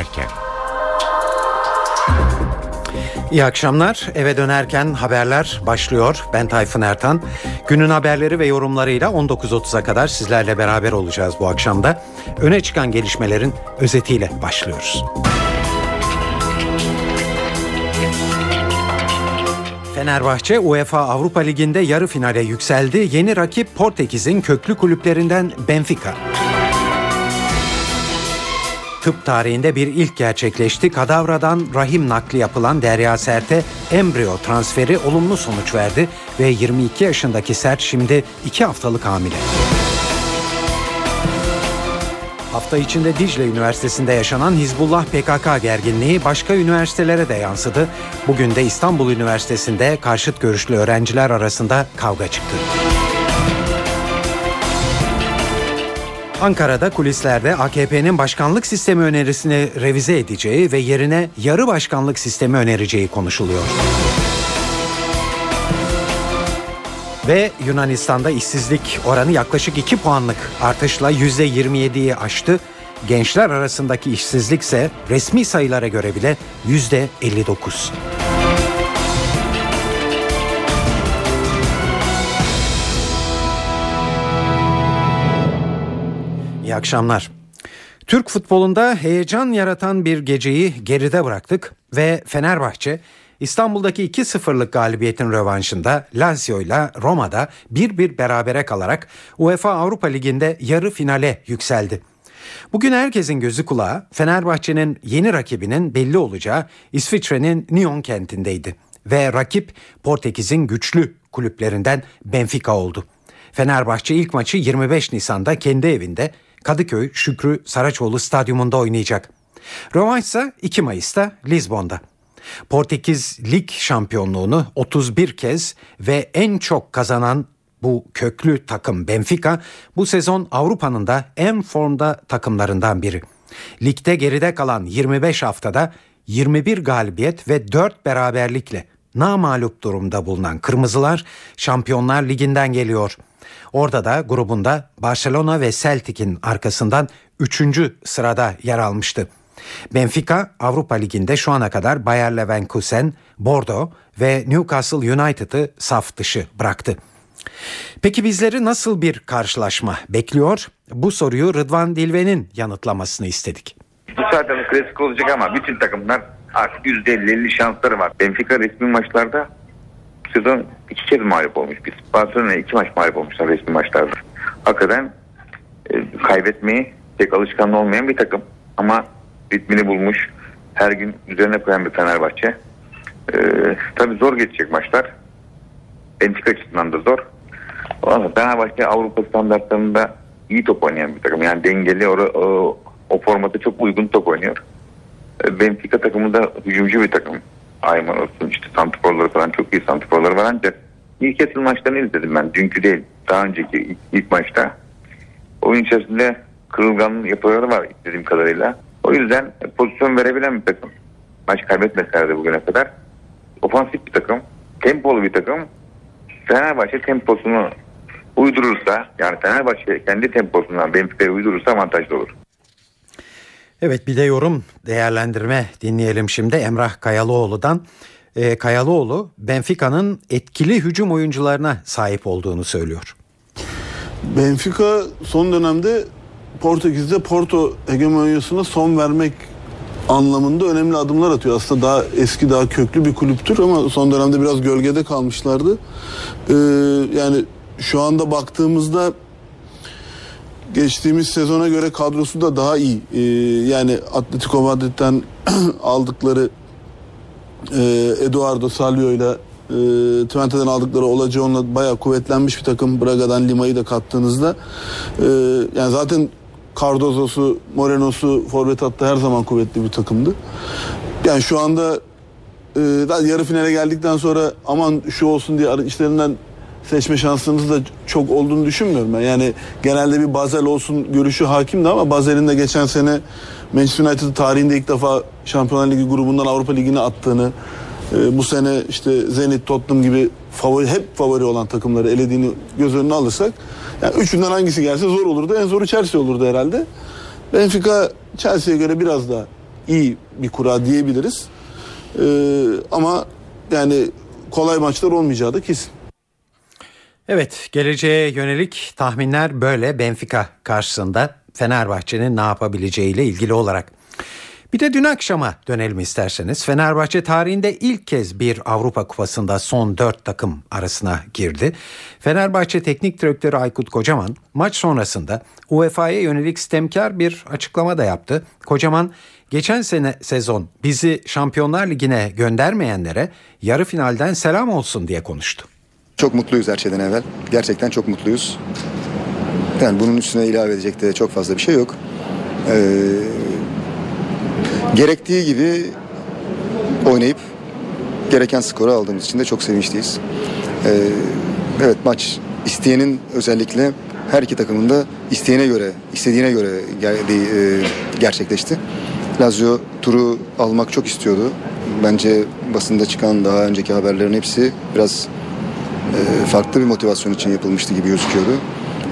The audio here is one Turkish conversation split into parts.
dönerken. İyi akşamlar. Eve dönerken haberler başlıyor. Ben Tayfun Ertan. Günün haberleri ve yorumlarıyla 19.30'a kadar sizlerle beraber olacağız bu akşamda. Öne çıkan gelişmelerin özetiyle başlıyoruz. Fenerbahçe UEFA Avrupa Ligi'nde yarı finale yükseldi. Yeni rakip Portekiz'in köklü kulüplerinden Benfica. Tıp tarihinde bir ilk gerçekleşti. Kadavradan rahim nakli yapılan Derya Sert'e embriyo transferi olumlu sonuç verdi ve 22 yaşındaki Sert şimdi 2 haftalık hamile. Hafta içinde Dicle Üniversitesi'nde yaşanan Hizbullah PKK gerginliği başka üniversitelere de yansıdı. Bugün de İstanbul Üniversitesi'nde karşıt görüşlü öğrenciler arasında kavga çıktı. Ankara'da kulislerde AKP'nin başkanlık sistemi önerisini revize edeceği ve yerine yarı başkanlık sistemi önereceği konuşuluyor. Ve Yunanistan'da işsizlik oranı yaklaşık 2 puanlık artışla %27'yi aştı. Gençler arasındaki işsizlik ise resmi sayılara göre bile %59. İyi akşamlar. Türk futbolunda heyecan yaratan bir geceyi geride bıraktık ve Fenerbahçe İstanbul'daki 2-0'lık galibiyetin rövanşında Lazio ile Roma'da bir bir berabere kalarak UEFA Avrupa Ligi'nde yarı finale yükseldi. Bugün herkesin gözü kulağı Fenerbahçe'nin yeni rakibinin belli olacağı İsviçre'nin Nyon kentindeydi ve rakip Portekiz'in güçlü kulüplerinden Benfica oldu. Fenerbahçe ilk maçı 25 Nisan'da kendi evinde Kadıköy Şükrü Saraçoğlu Stadyumunda oynayacak. Rövanş ise 2 Mayıs'ta Lizbon'da. Portekiz lig şampiyonluğunu 31 kez ve en çok kazanan bu köklü takım Benfica bu sezon Avrupa'nın da en formda takımlarından biri. Ligde geride kalan 25 haftada 21 galibiyet ve 4 beraberlikle namalup durumda bulunan Kırmızılar Şampiyonlar Ligi'nden geliyor. Orada da grubunda Barcelona ve Celtic'in arkasından 3. sırada yer almıştı. Benfica Avrupa Ligi'nde şu ana kadar Bayer Leverkusen, Bordeaux ve Newcastle United'ı saf dışı bıraktı. Peki bizleri nasıl bir karşılaşma bekliyor? Bu soruyu Rıdvan Dilve'nin yanıtlamasını istedik. Bu zaten klasik olacak ama bütün takımlar artık %50-50 şansları var. Benfica resmi maçlarda sezon iki kez mağlup olmuş. Biz Barcelona'ya iki maç mağlup olmuşlar resmi maçlarda. Hakikaten e, kaybetmeyi pek alışkanlığı olmayan bir takım. Ama ritmini bulmuş. Her gün üzerine koyan bir Fenerbahçe. E, tabii zor geçecek maçlar. Benfica açısından da zor. Ama Fenerbahçe Avrupa standartlarında iyi top oynayan bir takım. Yani dengeli o, o, o formata çok uygun top oynuyor. E, Benfica takımı da hücumcu bir takım. Ayman olsun işte santrforları falan çok iyi santrforları var ancak ilk Newcastle maçlarını izledim ben. Dünkü değil daha önceki ilk, ilk maçta. Oyun içerisinde kırılgan yapıları var istediğim kadarıyla. O yüzden pozisyon verebilen bir takım. Maç kaybetmeselerdi bugüne kadar. Ofansif bir takım. Tempolu bir takım. Fenerbahçe temposunu uydurursa yani Fenerbahçe kendi temposundan Benfica'ya uydurursa avantajlı olur. Evet bir de yorum değerlendirme dinleyelim şimdi Emrah Kayalıoğlu'dan. E, Kayalıoğlu Benfica'nın etkili hücum oyuncularına sahip olduğunu söylüyor. Benfica son dönemde Portekiz'de Porto hegemonyasına son vermek anlamında önemli adımlar atıyor. Aslında daha eski, daha köklü bir kulüptür ama son dönemde biraz gölgede kalmışlardı. Ee, yani şu anda baktığımızda geçtiğimiz sezona göre kadrosu da daha iyi. Ee, yani Atletico Madrid'den aldıkları e, Eduardo Salvio ile e, Twente'den aldıkları Olacao'nla bayağı kuvvetlenmiş bir takım. Braga'dan Lima'yı da kattığınızda e, yani zaten Cardozo'su, Moreno'su forvet hattı her zaman kuvvetli bir takımdı. Yani şu anda e, yarı finale geldikten sonra aman şu olsun diye işlerinden seçme şansınız da çok olduğunu düşünmüyorum ben. Yani genelde bir Basel olsun görüşü hakimdi ama Basel'in de geçen sene Manchester United tarihinde ilk defa Şampiyonlar Ligi grubundan Avrupa Ligi'ne attığını, e, bu sene işte Zenit, Tottenham gibi favori hep favori olan takımları elediğini göz önüne alırsak yani üçünden hangisi gelse zor olurdu. En zoru Chelsea olurdu herhalde. Benfica Chelsea'ye göre biraz daha iyi bir kura diyebiliriz. E, ama yani kolay maçlar olmayacağı da kesin. Evet geleceğe yönelik tahminler böyle Benfica karşısında Fenerbahçe'nin ne yapabileceğiyle ilgili olarak. Bir de dün akşama dönelim isterseniz. Fenerbahçe tarihinde ilk kez bir Avrupa Kupası'nda son dört takım arasına girdi. Fenerbahçe Teknik Direktörü Aykut Kocaman maç sonrasında UEFA'ya yönelik sistemkar bir açıklama da yaptı. Kocaman geçen sene sezon bizi Şampiyonlar Ligi'ne göndermeyenlere yarı finalden selam olsun diye konuştu. Çok mutluyuz her şeyden evvel. Gerçekten çok mutluyuz. Yani bunun üstüne ilave edecek de çok fazla bir şey yok. Ee, gerektiği gibi oynayıp gereken skoru aldığımız için de çok sevinçliyiz. Ee, evet maç isteyenin özellikle her iki takımın da isteğine göre, istediğine göre e, gerçekleşti. Lazio turu almak çok istiyordu. Bence basında çıkan daha önceki haberlerin hepsi biraz farklı bir motivasyon için yapılmıştı gibi gözüküyordu.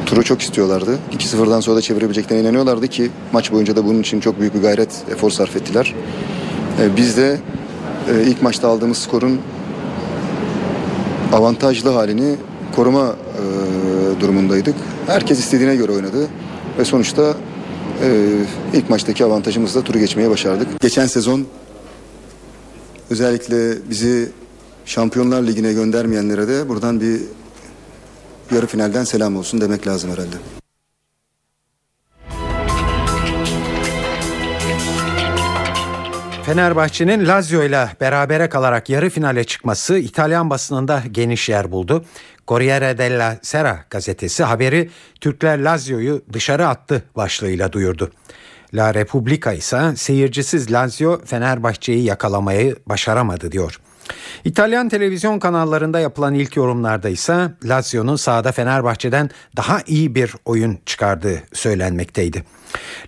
Turu çok istiyorlardı. 2-0'dan sonra da çevirebileceklerine inanıyorlardı ki maç boyunca da bunun için çok büyük bir gayret, efor sarf ettiler. E, biz de e, ilk maçta aldığımız skorun avantajlı halini koruma e, durumundaydık. Herkes istediğine göre oynadı ve sonuçta e, ilk maçtaki avantajımızla turu geçmeye başardık. Geçen sezon özellikle bizi Şampiyonlar Ligi'ne göndermeyenlere de buradan bir yarı finalden selam olsun demek lazım herhalde. Fenerbahçe'nin Lazio ile berabere kalarak yarı finale çıkması İtalyan basınında geniş yer buldu. Corriere della Sera gazetesi haberi Türkler Lazio'yu dışarı attı başlığıyla duyurdu. La Repubblica ise seyircisiz Lazio Fenerbahçe'yi yakalamayı başaramadı diyor. İtalyan televizyon kanallarında yapılan ilk yorumlarda ise Lazio'nun sahada Fenerbahçe'den daha iyi bir oyun çıkardığı söylenmekteydi.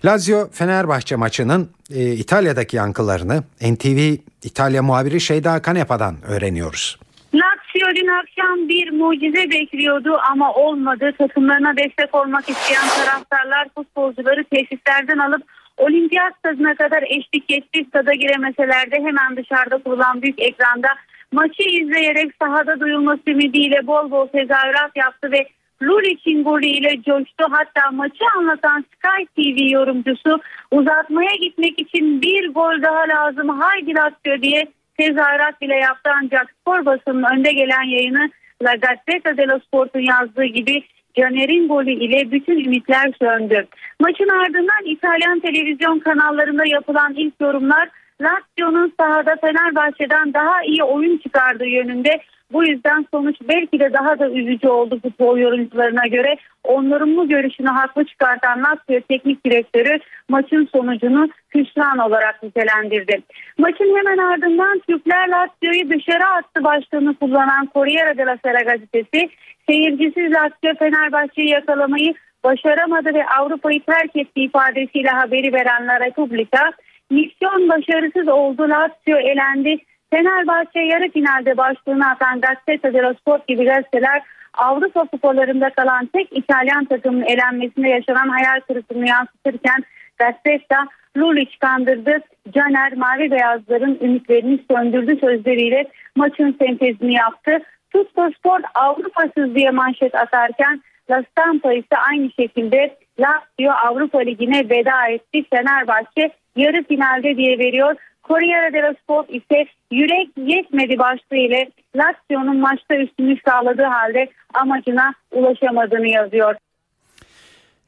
Lazio Fenerbahçe maçının e, İtalya'daki yankılarını NTV İtalya muhabiri Şeyda Kanepa'dan öğreniyoruz. Lazio dün akşam bir mucize bekliyordu ama olmadı. Takımlarına destek olmak isteyen taraftarlar futbolcuları tesislerden alıp olimpiyat stadına kadar eşlik etti. Stada giremeseler de hemen dışarıda kurulan büyük ekranda maçı izleyerek sahada duyulması ümidiyle bol bol tezahürat yaptı ve Luric'in golüyle coştu. Hatta maçı anlatan Sky TV yorumcusu uzatmaya gitmek için bir gol daha lazım haydi Lazio diye tezahürat bile yaptı ancak spor basının önde gelen yayını La Gazzetta dello Sport'un yazdığı gibi Caner'in golü ile bütün ümitler söndü. Maçın ardından İtalyan televizyon kanallarında yapılan ilk yorumlar Lazio'nun sahada Fenerbahçe'den daha iyi oyun çıkardığı yönünde. Bu yüzden sonuç belki de daha da üzücü oldu futbol yorumcularına göre. Onların bu görüşünü haklı çıkartan Lazio teknik direktörü maçın sonucunu hüsran olarak nitelendirdi. Maçın hemen ardından Türkler Lazio'yu dışarı attı başlığını kullanan Corriere della Sera gazetesi seyircisiz Lazio Fenerbahçe'yi yakalamayı başaramadı ve Avrupa'yı terk ettiği ifadesiyle haberi veren La Repubblica misyon başarısız oldu Lazio elendi. Fenerbahçe yarı finalde başlığını atan Gazzetta dello Sport gibi gazeteler Avrupa kupalarında kalan tek İtalyan takımının elenmesinde yaşanan hayal kırıklığını yansıtırken Gazzetta Lulic kandırdı. Caner mavi beyazların ümitlerini söndürdü sözleriyle maçın sentezini yaptı. Tutto Sport Avrupa'sız diye manşet atarken La Stampa ise aynı şekilde Lazio Avrupa Ligi'ne veda etti. Fenerbahçe yarı finalde diye veriyor. Corriere dello Sport ise yürek yetmedi başlığı ile Lazio'nun maçta üstünlük sağladığı halde amacına ulaşamadığını yazıyor.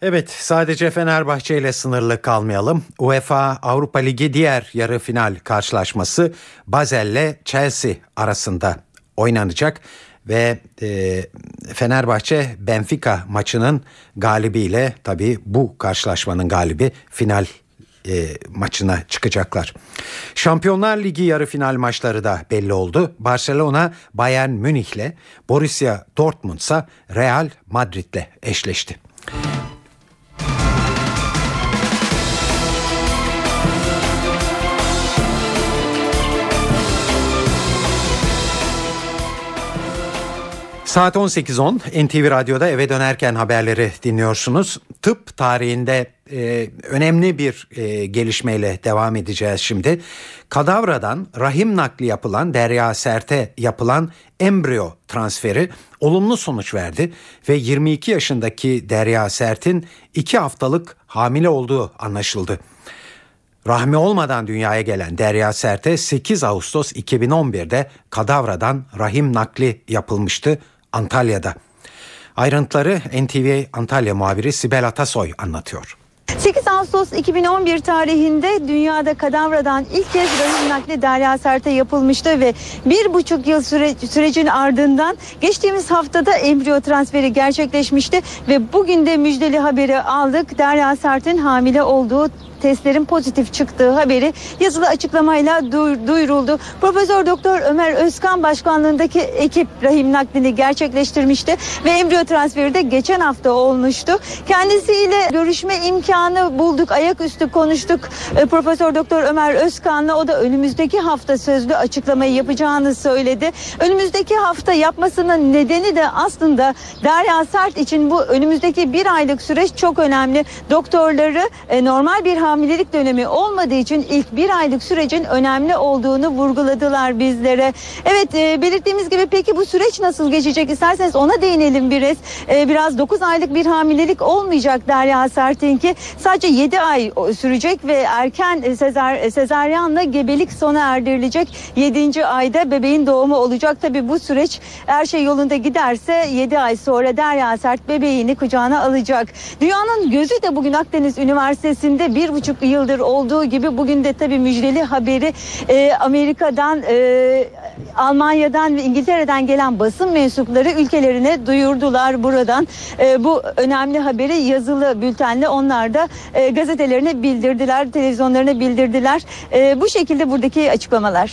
Evet sadece Fenerbahçe ile sınırlı kalmayalım. UEFA Avrupa Ligi diğer yarı final karşılaşması Basel ile Chelsea arasında oynanacak ve e, Fenerbahçe Benfica maçının galibiyle tabii bu karşılaşmanın galibi final e, maçına çıkacaklar. Şampiyonlar Ligi yarı final maçları da belli oldu. Barcelona Bayern Münih'le, Borussia Dortmund ise Real Madrid'le eşleşti. Saat 18.10 NTV Radyo'da eve dönerken haberleri dinliyorsunuz. Tıp tarihinde e, önemli bir e, gelişmeyle devam edeceğiz şimdi. Kadavradan rahim nakli yapılan Derya Sert'e yapılan embriyo transferi olumlu sonuç verdi ve 22 yaşındaki Derya Sert'in 2 haftalık hamile olduğu anlaşıldı. Rahmi olmadan dünyaya gelen Derya Sert'e 8 Ağustos 2011'de kadavradan rahim nakli yapılmıştı Antalya'da. Ayrıntıları NTV Antalya muhabiri Sibel Atasoy anlatıyor. 8 Ağustos 2011 tarihinde dünyada kadavradan ilk kez rahim nakli Derya Sert'e yapılmıştı ve bir buçuk yıl süre, sürecin ardından geçtiğimiz haftada embriyo transferi gerçekleşmişti ve bugün de müjdeli haberi aldık. Derya Sert'in hamile olduğu testlerin pozitif çıktığı haberi yazılı açıklamayla duyuruldu. Profesör Doktor Ömer Özkan başkanlığındaki ekip rahim naklini gerçekleştirmişti ve embriyo transferi de geçen hafta olmuştu. Kendisiyle görüşme imkanı bulduk, ayaküstü konuştuk. E, Profesör Doktor Ömer Özkan'la o da önümüzdeki hafta sözlü açıklamayı yapacağını söyledi. Önümüzdeki hafta yapmasının nedeni de aslında Derya Sert için bu önümüzdeki bir aylık süreç çok önemli. Doktorları e, normal bir hamilelik dönemi olmadığı için ilk bir aylık sürecin önemli olduğunu vurguladılar bizlere. Evet e, belirttiğimiz gibi peki bu süreç nasıl geçecek isterseniz ona değinelim biraz. E, biraz 9 aylık bir hamilelik olmayacak Derya Sertinki. Sadece 7 ay sürecek ve erken sezar, sezaryanla gebelik sona erdirilecek. 7. ayda bebeğin doğumu olacak. Tabi bu süreç her şey yolunda giderse 7 ay sonra Derya Sert bebeğini kucağına alacak. Dünyanın gözü de bugün Akdeniz Üniversitesi'nde bir buçuk yıldır olduğu gibi bugün de tabii müjdeli haberi e, Amerika'dan, e, Almanya'dan ve İngiltere'den gelen basın mensupları ülkelerine duyurdular buradan. E, bu önemli haberi yazılı bültenle onlar da e, gazetelerine bildirdiler, televizyonlarına bildirdiler. E, bu şekilde buradaki açıklamalar.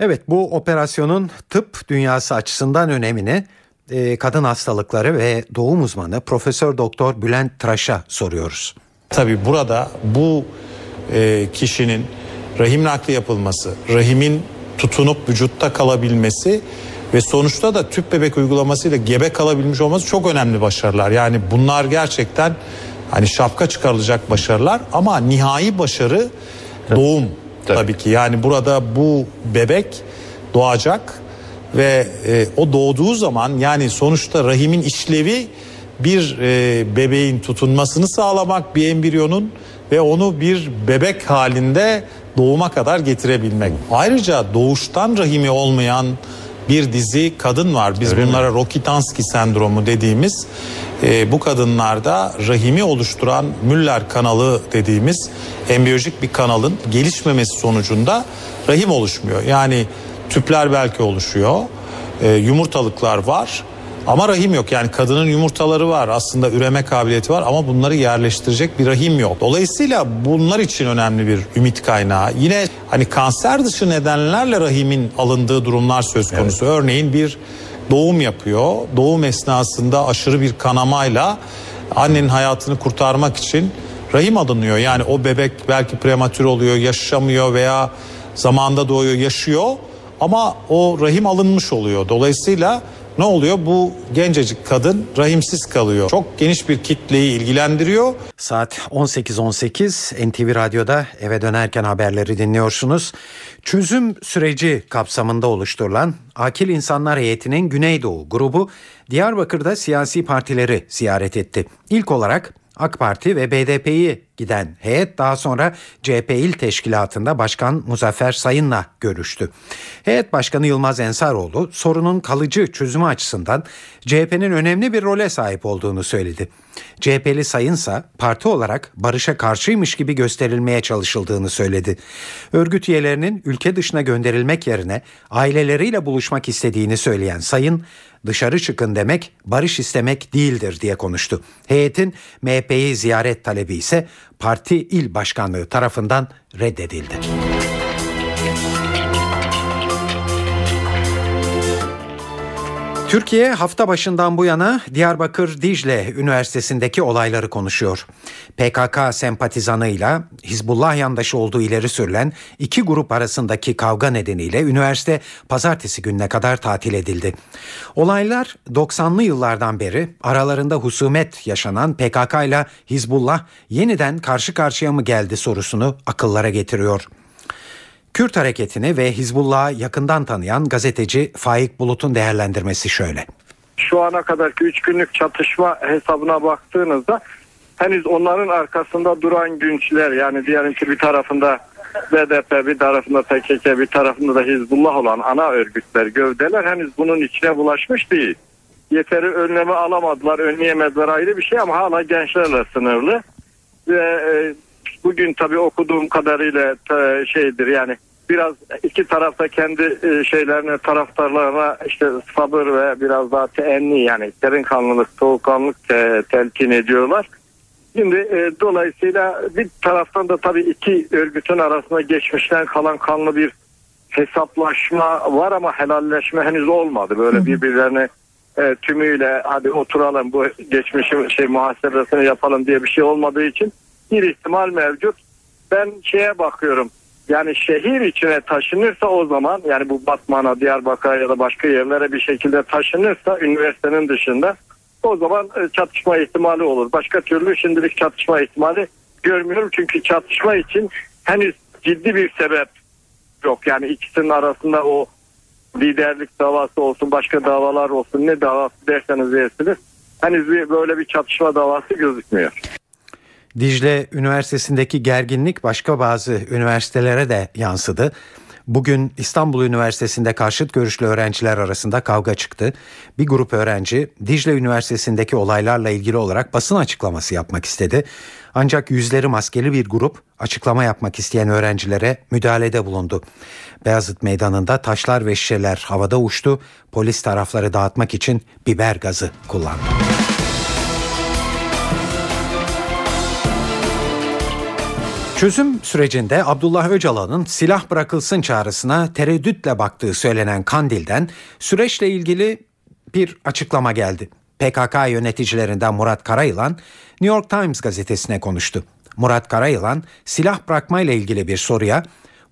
Evet bu operasyonun tıp dünyası açısından önemini e, kadın hastalıkları ve doğum uzmanı Profesör Doktor Bülent Tıraş'a soruyoruz. Tabi burada bu e, kişinin rahim nakli yapılması, rahimin tutunup vücutta kalabilmesi ve sonuçta da tüp bebek uygulamasıyla gebe kalabilmiş olması çok önemli başarılar. Yani bunlar gerçekten hani şapka çıkarılacak başarılar ama nihai başarı doğum tabii, tabii ki. Yani burada bu bebek doğacak ve e, o doğduğu zaman yani sonuçta rahimin işlevi bir e, bebeğin tutunmasını sağlamak bir embriyonun ve onu bir bebek halinde doğuma kadar getirebilmek. Ayrıca doğuştan rahimi olmayan bir dizi kadın var. Biz Öyle bunlara mi? Rokitansky sendromu dediğimiz e, bu kadınlarda rahimi oluşturan Müller kanalı dediğimiz embiyolojik bir kanalın gelişmemesi sonucunda rahim oluşmuyor. Yani tüpler belki oluşuyor, e, yumurtalıklar var ama rahim yok yani kadının yumurtaları var aslında üreme kabiliyeti var ama bunları yerleştirecek bir rahim yok. Dolayısıyla bunlar için önemli bir ümit kaynağı. Yine hani kanser dışı nedenlerle rahimin alındığı durumlar söz konusu. Evet. Örneğin bir doğum yapıyor. Doğum esnasında aşırı bir kanamayla annenin hayatını kurtarmak için rahim alınıyor. Yani o bebek belki prematür oluyor, yaşamıyor veya zamanda doğuyor, yaşıyor ama o rahim alınmış oluyor. Dolayısıyla ne oluyor? Bu gencecik kadın rahimsiz kalıyor. Çok geniş bir kitleyi ilgilendiriyor. Saat 18.18 NTV Radyo'da eve dönerken haberleri dinliyorsunuz. Çözüm süreci kapsamında oluşturulan Akil İnsanlar Heyeti'nin Güneydoğu grubu Diyarbakır'da siyasi partileri ziyaret etti. İlk olarak AK Parti ve BDP'yi giden heyet daha sonra CHP İl Teşkilatı'nda Başkan Muzaffer Sayın'la görüştü. Heyet Başkanı Yılmaz Ensaroğlu sorunun kalıcı çözümü açısından CHP'nin önemli bir role sahip olduğunu söyledi. CHP'li Sayınsa parti olarak barışa karşıymış gibi gösterilmeye çalışıldığını söyledi. Örgüt üyelerinin ülke dışına gönderilmek yerine aileleriyle buluşmak istediğini söyleyen Sayın, dışarı çıkın demek barış istemek değildir diye konuştu. Heyetin MHP'yi ziyaret talebi ise parti il başkanlığı tarafından reddedildi. Türkiye hafta başından bu yana Diyarbakır Dicle Üniversitesi'ndeki olayları konuşuyor. PKK sempatizanıyla Hizbullah yandaşı olduğu ileri sürülen iki grup arasındaki kavga nedeniyle üniversite pazartesi gününe kadar tatil edildi. Olaylar 90'lı yıllardan beri aralarında husumet yaşanan PKK ile Hizbullah yeniden karşı karşıya mı geldi sorusunu akıllara getiriyor. Kürt hareketini ve Hizbullah'ı yakından tanıyan gazeteci Faik Bulut'un değerlendirmesi şöyle. Şu ana kadarki 3 günlük çatışma hesabına baktığınızda henüz onların arkasında duran günçler yani diyelim ki bir tarafında BDP bir tarafında PKK bir tarafında da Hizbullah olan ana örgütler gövdeler henüz bunun içine bulaşmış değil. Yeteri önlemi alamadılar önleyemediler ayrı bir şey ama hala gençlerle sınırlı ve e, bugün tabii okuduğum kadarıyla e, şeydir yani biraz iki tarafta kendi e, şeylerine taraftarlarına işte sabır ve biraz daha teenni yani derin kanlılık soğukkanlılık te, telkin ediyorlar. Şimdi e, dolayısıyla bir taraftan da tabii iki örgütün arasında geçmişten kalan kanlı bir hesaplaşma var ama helalleşme henüz olmadı. Böyle birbirlerine e, tümüyle hadi oturalım bu geçmişin şey muhasebesini yapalım diye bir şey olmadığı için bir ihtimal mevcut. Ben şeye bakıyorum. Yani şehir içine taşınırsa o zaman yani bu Batman'a, Diyarbakır'a ya da başka yerlere bir şekilde taşınırsa üniversitenin dışında o zaman e, çatışma ihtimali olur. Başka türlü şimdilik çatışma ihtimali görmüyorum. Çünkü çatışma için henüz ciddi bir sebep yok. Yani ikisinin arasında o liderlik davası olsun, başka davalar olsun ne davası derseniz dersiniz. Henüz böyle bir çatışma davası gözükmüyor. Dicle Üniversitesi'ndeki gerginlik başka bazı üniversitelere de yansıdı. Bugün İstanbul Üniversitesi'nde karşıt görüşlü öğrenciler arasında kavga çıktı. Bir grup öğrenci Dicle Üniversitesi'ndeki olaylarla ilgili olarak basın açıklaması yapmak istedi. Ancak yüzleri maskeli bir grup açıklama yapmak isteyen öğrencilere müdahalede bulundu. Beyazıt Meydanı'nda taşlar ve şişeler havada uçtu. Polis tarafları dağıtmak için biber gazı kullandı. Çözüm sürecinde Abdullah Öcalan'ın silah bırakılsın çağrısına tereddütle baktığı söylenen Kandil'den süreçle ilgili bir açıklama geldi. PKK yöneticilerinden Murat Karayılan New York Times gazetesine konuştu. Murat Karayılan silah bırakmayla ilgili bir soruya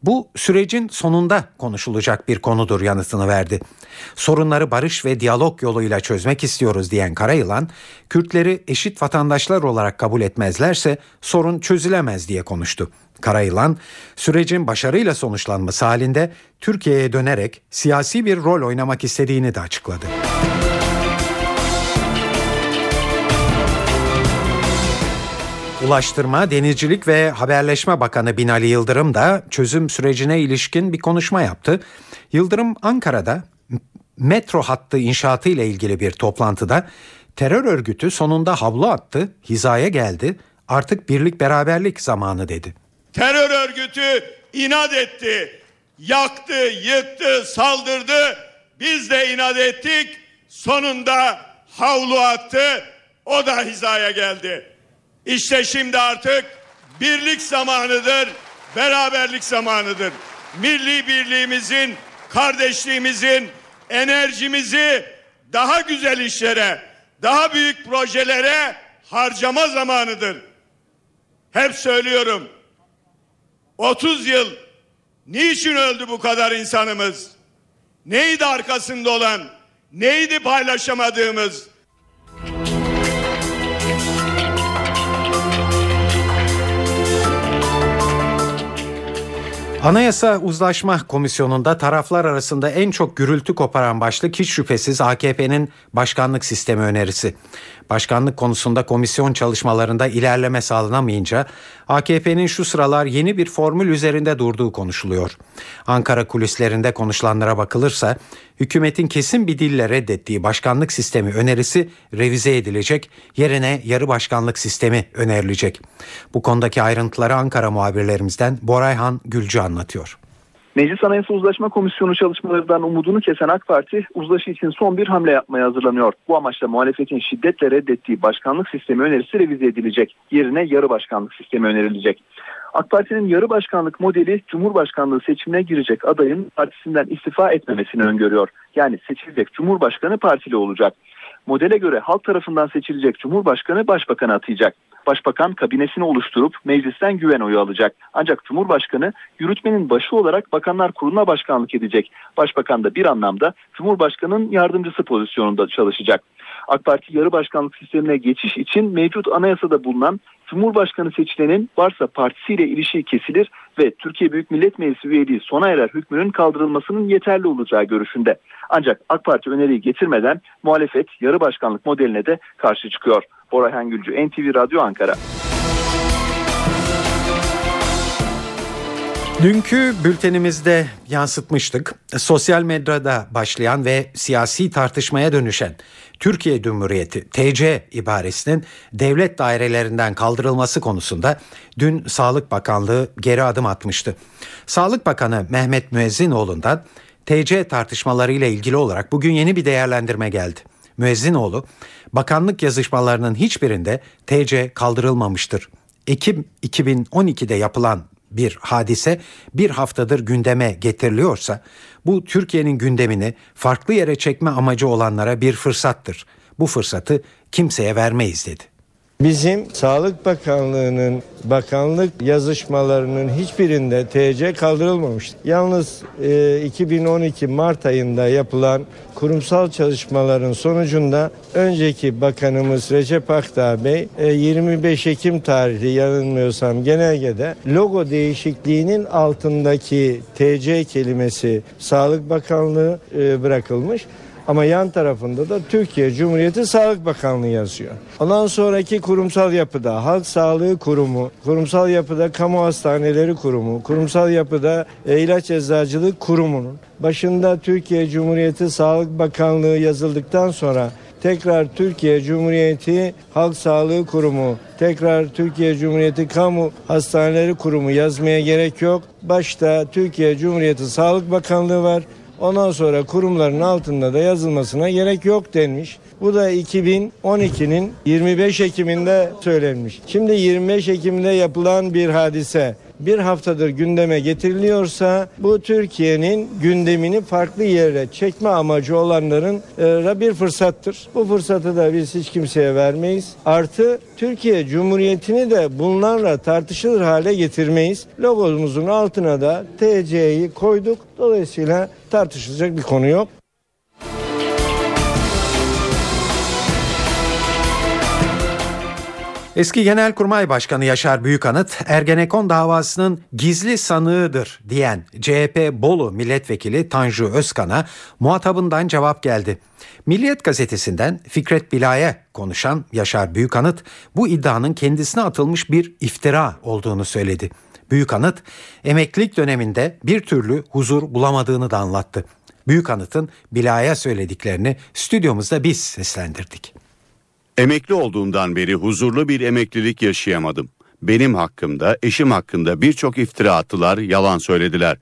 bu sürecin sonunda konuşulacak bir konudur yanıtını verdi. Sorunları barış ve diyalog yoluyla çözmek istiyoruz diyen Karayılan, Kürtleri eşit vatandaşlar olarak kabul etmezlerse sorun çözülemez diye konuştu. Karayılan, sürecin başarıyla sonuçlanması halinde Türkiye'ye dönerek siyasi bir rol oynamak istediğini de açıkladı. Ulaştırma, Denizcilik ve Haberleşme Bakanı Binali Yıldırım da çözüm sürecine ilişkin bir konuşma yaptı. Yıldırım Ankara'da metro hattı inşaatı ile ilgili bir toplantıda terör örgütü sonunda havlu attı, hizaya geldi. Artık birlik beraberlik zamanı dedi. Terör örgütü inat etti. Yaktı, yıktı, saldırdı. Biz de inat ettik. Sonunda havlu attı. O da hizaya geldi. İşte şimdi artık birlik zamanıdır, beraberlik zamanıdır. Milli birliğimizin, kardeşliğimizin, enerjimizi daha güzel işlere, daha büyük projelere harcama zamanıdır. Hep söylüyorum. 30 yıl niçin öldü bu kadar insanımız? Neydi arkasında olan? Neydi paylaşamadığımız? Anayasa Uzlaşma Komisyonu'nda taraflar arasında en çok gürültü koparan başlık hiç şüphesiz AKP'nin başkanlık sistemi önerisi. Başkanlık konusunda komisyon çalışmalarında ilerleme sağlanamayınca AKP'nin şu sıralar yeni bir formül üzerinde durduğu konuşuluyor. Ankara kulislerinde konuşulanlara bakılırsa hükümetin kesin bir dille reddettiği başkanlık sistemi önerisi revize edilecek, yerine yarı başkanlık sistemi önerilecek. Bu konudaki ayrıntıları Ankara muhabirlerimizden Borayhan Gülcü anlatıyor. Meclis Anayasa Uzlaşma Komisyonu çalışmalarından umudunu kesen AK Parti uzlaşı için son bir hamle yapmaya hazırlanıyor. Bu amaçla muhalefetin şiddetle reddettiği başkanlık sistemi önerisi revize edilecek. Yerine yarı başkanlık sistemi önerilecek. AK Parti'nin yarı başkanlık modeli Cumhurbaşkanlığı seçimine girecek adayın partisinden istifa etmemesini öngörüyor. Yani seçilecek Cumhurbaşkanı partili olacak. Modele göre halk tarafından seçilecek Cumhurbaşkanı başbakanı atayacak. Başbakan kabinesini oluşturup meclisten güven oyu alacak. Ancak Cumhurbaşkanı yürütmenin başı olarak Bakanlar Kurulu'na başkanlık edecek. Başbakan da bir anlamda Cumhurbaşkanı'nın yardımcısı pozisyonunda çalışacak. AK Parti yarı başkanlık sistemine geçiş için mevcut anayasada bulunan Cumhurbaşkanı seçilenin varsa partisiyle ilişiği kesilir ve Türkiye Büyük Millet Meclisi üyeliği sona erer hükmünün kaldırılmasının yeterli olacağı görüşünde. Ancak AK Parti öneriyi getirmeden muhalefet yarı başkanlık modeline de karşı çıkıyor. Bora Hengülcü, NTV Radyo Ankara. Dünkü bültenimizde yansıtmıştık. Sosyal medyada başlayan ve siyasi tartışmaya dönüşen Türkiye Cumhuriyeti TC ibaresinin devlet dairelerinden kaldırılması konusunda dün Sağlık Bakanlığı geri adım atmıştı. Sağlık Bakanı Mehmet Müezzinoğlu'ndan TC tartışmalarıyla ilgili olarak bugün yeni bir değerlendirme geldi. Müezzinoğlu, bakanlık yazışmalarının hiçbirinde TC kaldırılmamıştır. Ekim 2012'de yapılan bir hadise bir haftadır gündeme getiriliyorsa bu Türkiye'nin gündemini farklı yere çekme amacı olanlara bir fırsattır. Bu fırsatı kimseye vermeyiz dedi. Bizim Sağlık Bakanlığı'nın bakanlık yazışmalarının hiçbirinde TC kaldırılmamıştır. Yalnız e, 2012 Mart ayında yapılan kurumsal çalışmaların sonucunda önceki bakanımız Recep Akdağ Bey e, 25 Ekim tarihli yanılmıyorsam genelgede logo değişikliğinin altındaki TC kelimesi Sağlık Bakanlığı e, bırakılmış. Ama yan tarafında da Türkiye Cumhuriyeti Sağlık Bakanlığı yazıyor. Ondan sonraki kurumsal yapıda Halk Sağlığı Kurumu, kurumsal yapıda Kamu Hastaneleri Kurumu, kurumsal yapıda İlaç Eczacılık Kurumu'nun başında Türkiye Cumhuriyeti Sağlık Bakanlığı yazıldıktan sonra tekrar Türkiye Cumhuriyeti Halk Sağlığı Kurumu, tekrar Türkiye Cumhuriyeti Kamu Hastaneleri Kurumu yazmaya gerek yok. Başta Türkiye Cumhuriyeti Sağlık Bakanlığı var. Ondan sonra kurumların altında da yazılmasına gerek yok denmiş. Bu da 2012'nin 25 Ekim'inde söylenmiş. Şimdi 25 Ekim'de yapılan bir hadise bir haftadır gündeme getiriliyorsa bu Türkiye'nin gündemini farklı yere çekme amacı olanların e, bir fırsattır. Bu fırsatı da biz hiç kimseye vermeyiz. Artı Türkiye Cumhuriyeti'ni de bunlarla tartışılır hale getirmeyiz. Logomuzun altına da TC'yi koyduk. Dolayısıyla tartışılacak bir konu yok. Eski Genelkurmay Başkanı Yaşar Büyükanıt, Ergenekon davasının gizli sanığıdır diyen CHP Bolu Milletvekili Tanju Özkan'a muhatabından cevap geldi. Milliyet gazetesinden Fikret Bila'ya konuşan Yaşar Büyükanıt bu iddianın kendisine atılmış bir iftira olduğunu söyledi. Büyükanıt emeklilik döneminde bir türlü huzur bulamadığını da anlattı. Büyükanıt'ın Bila'ya söylediklerini stüdyomuzda biz seslendirdik. Emekli olduğumdan beri huzurlu bir emeklilik yaşayamadım. Benim hakkımda, eşim hakkında birçok iftira attılar, yalan söylediler.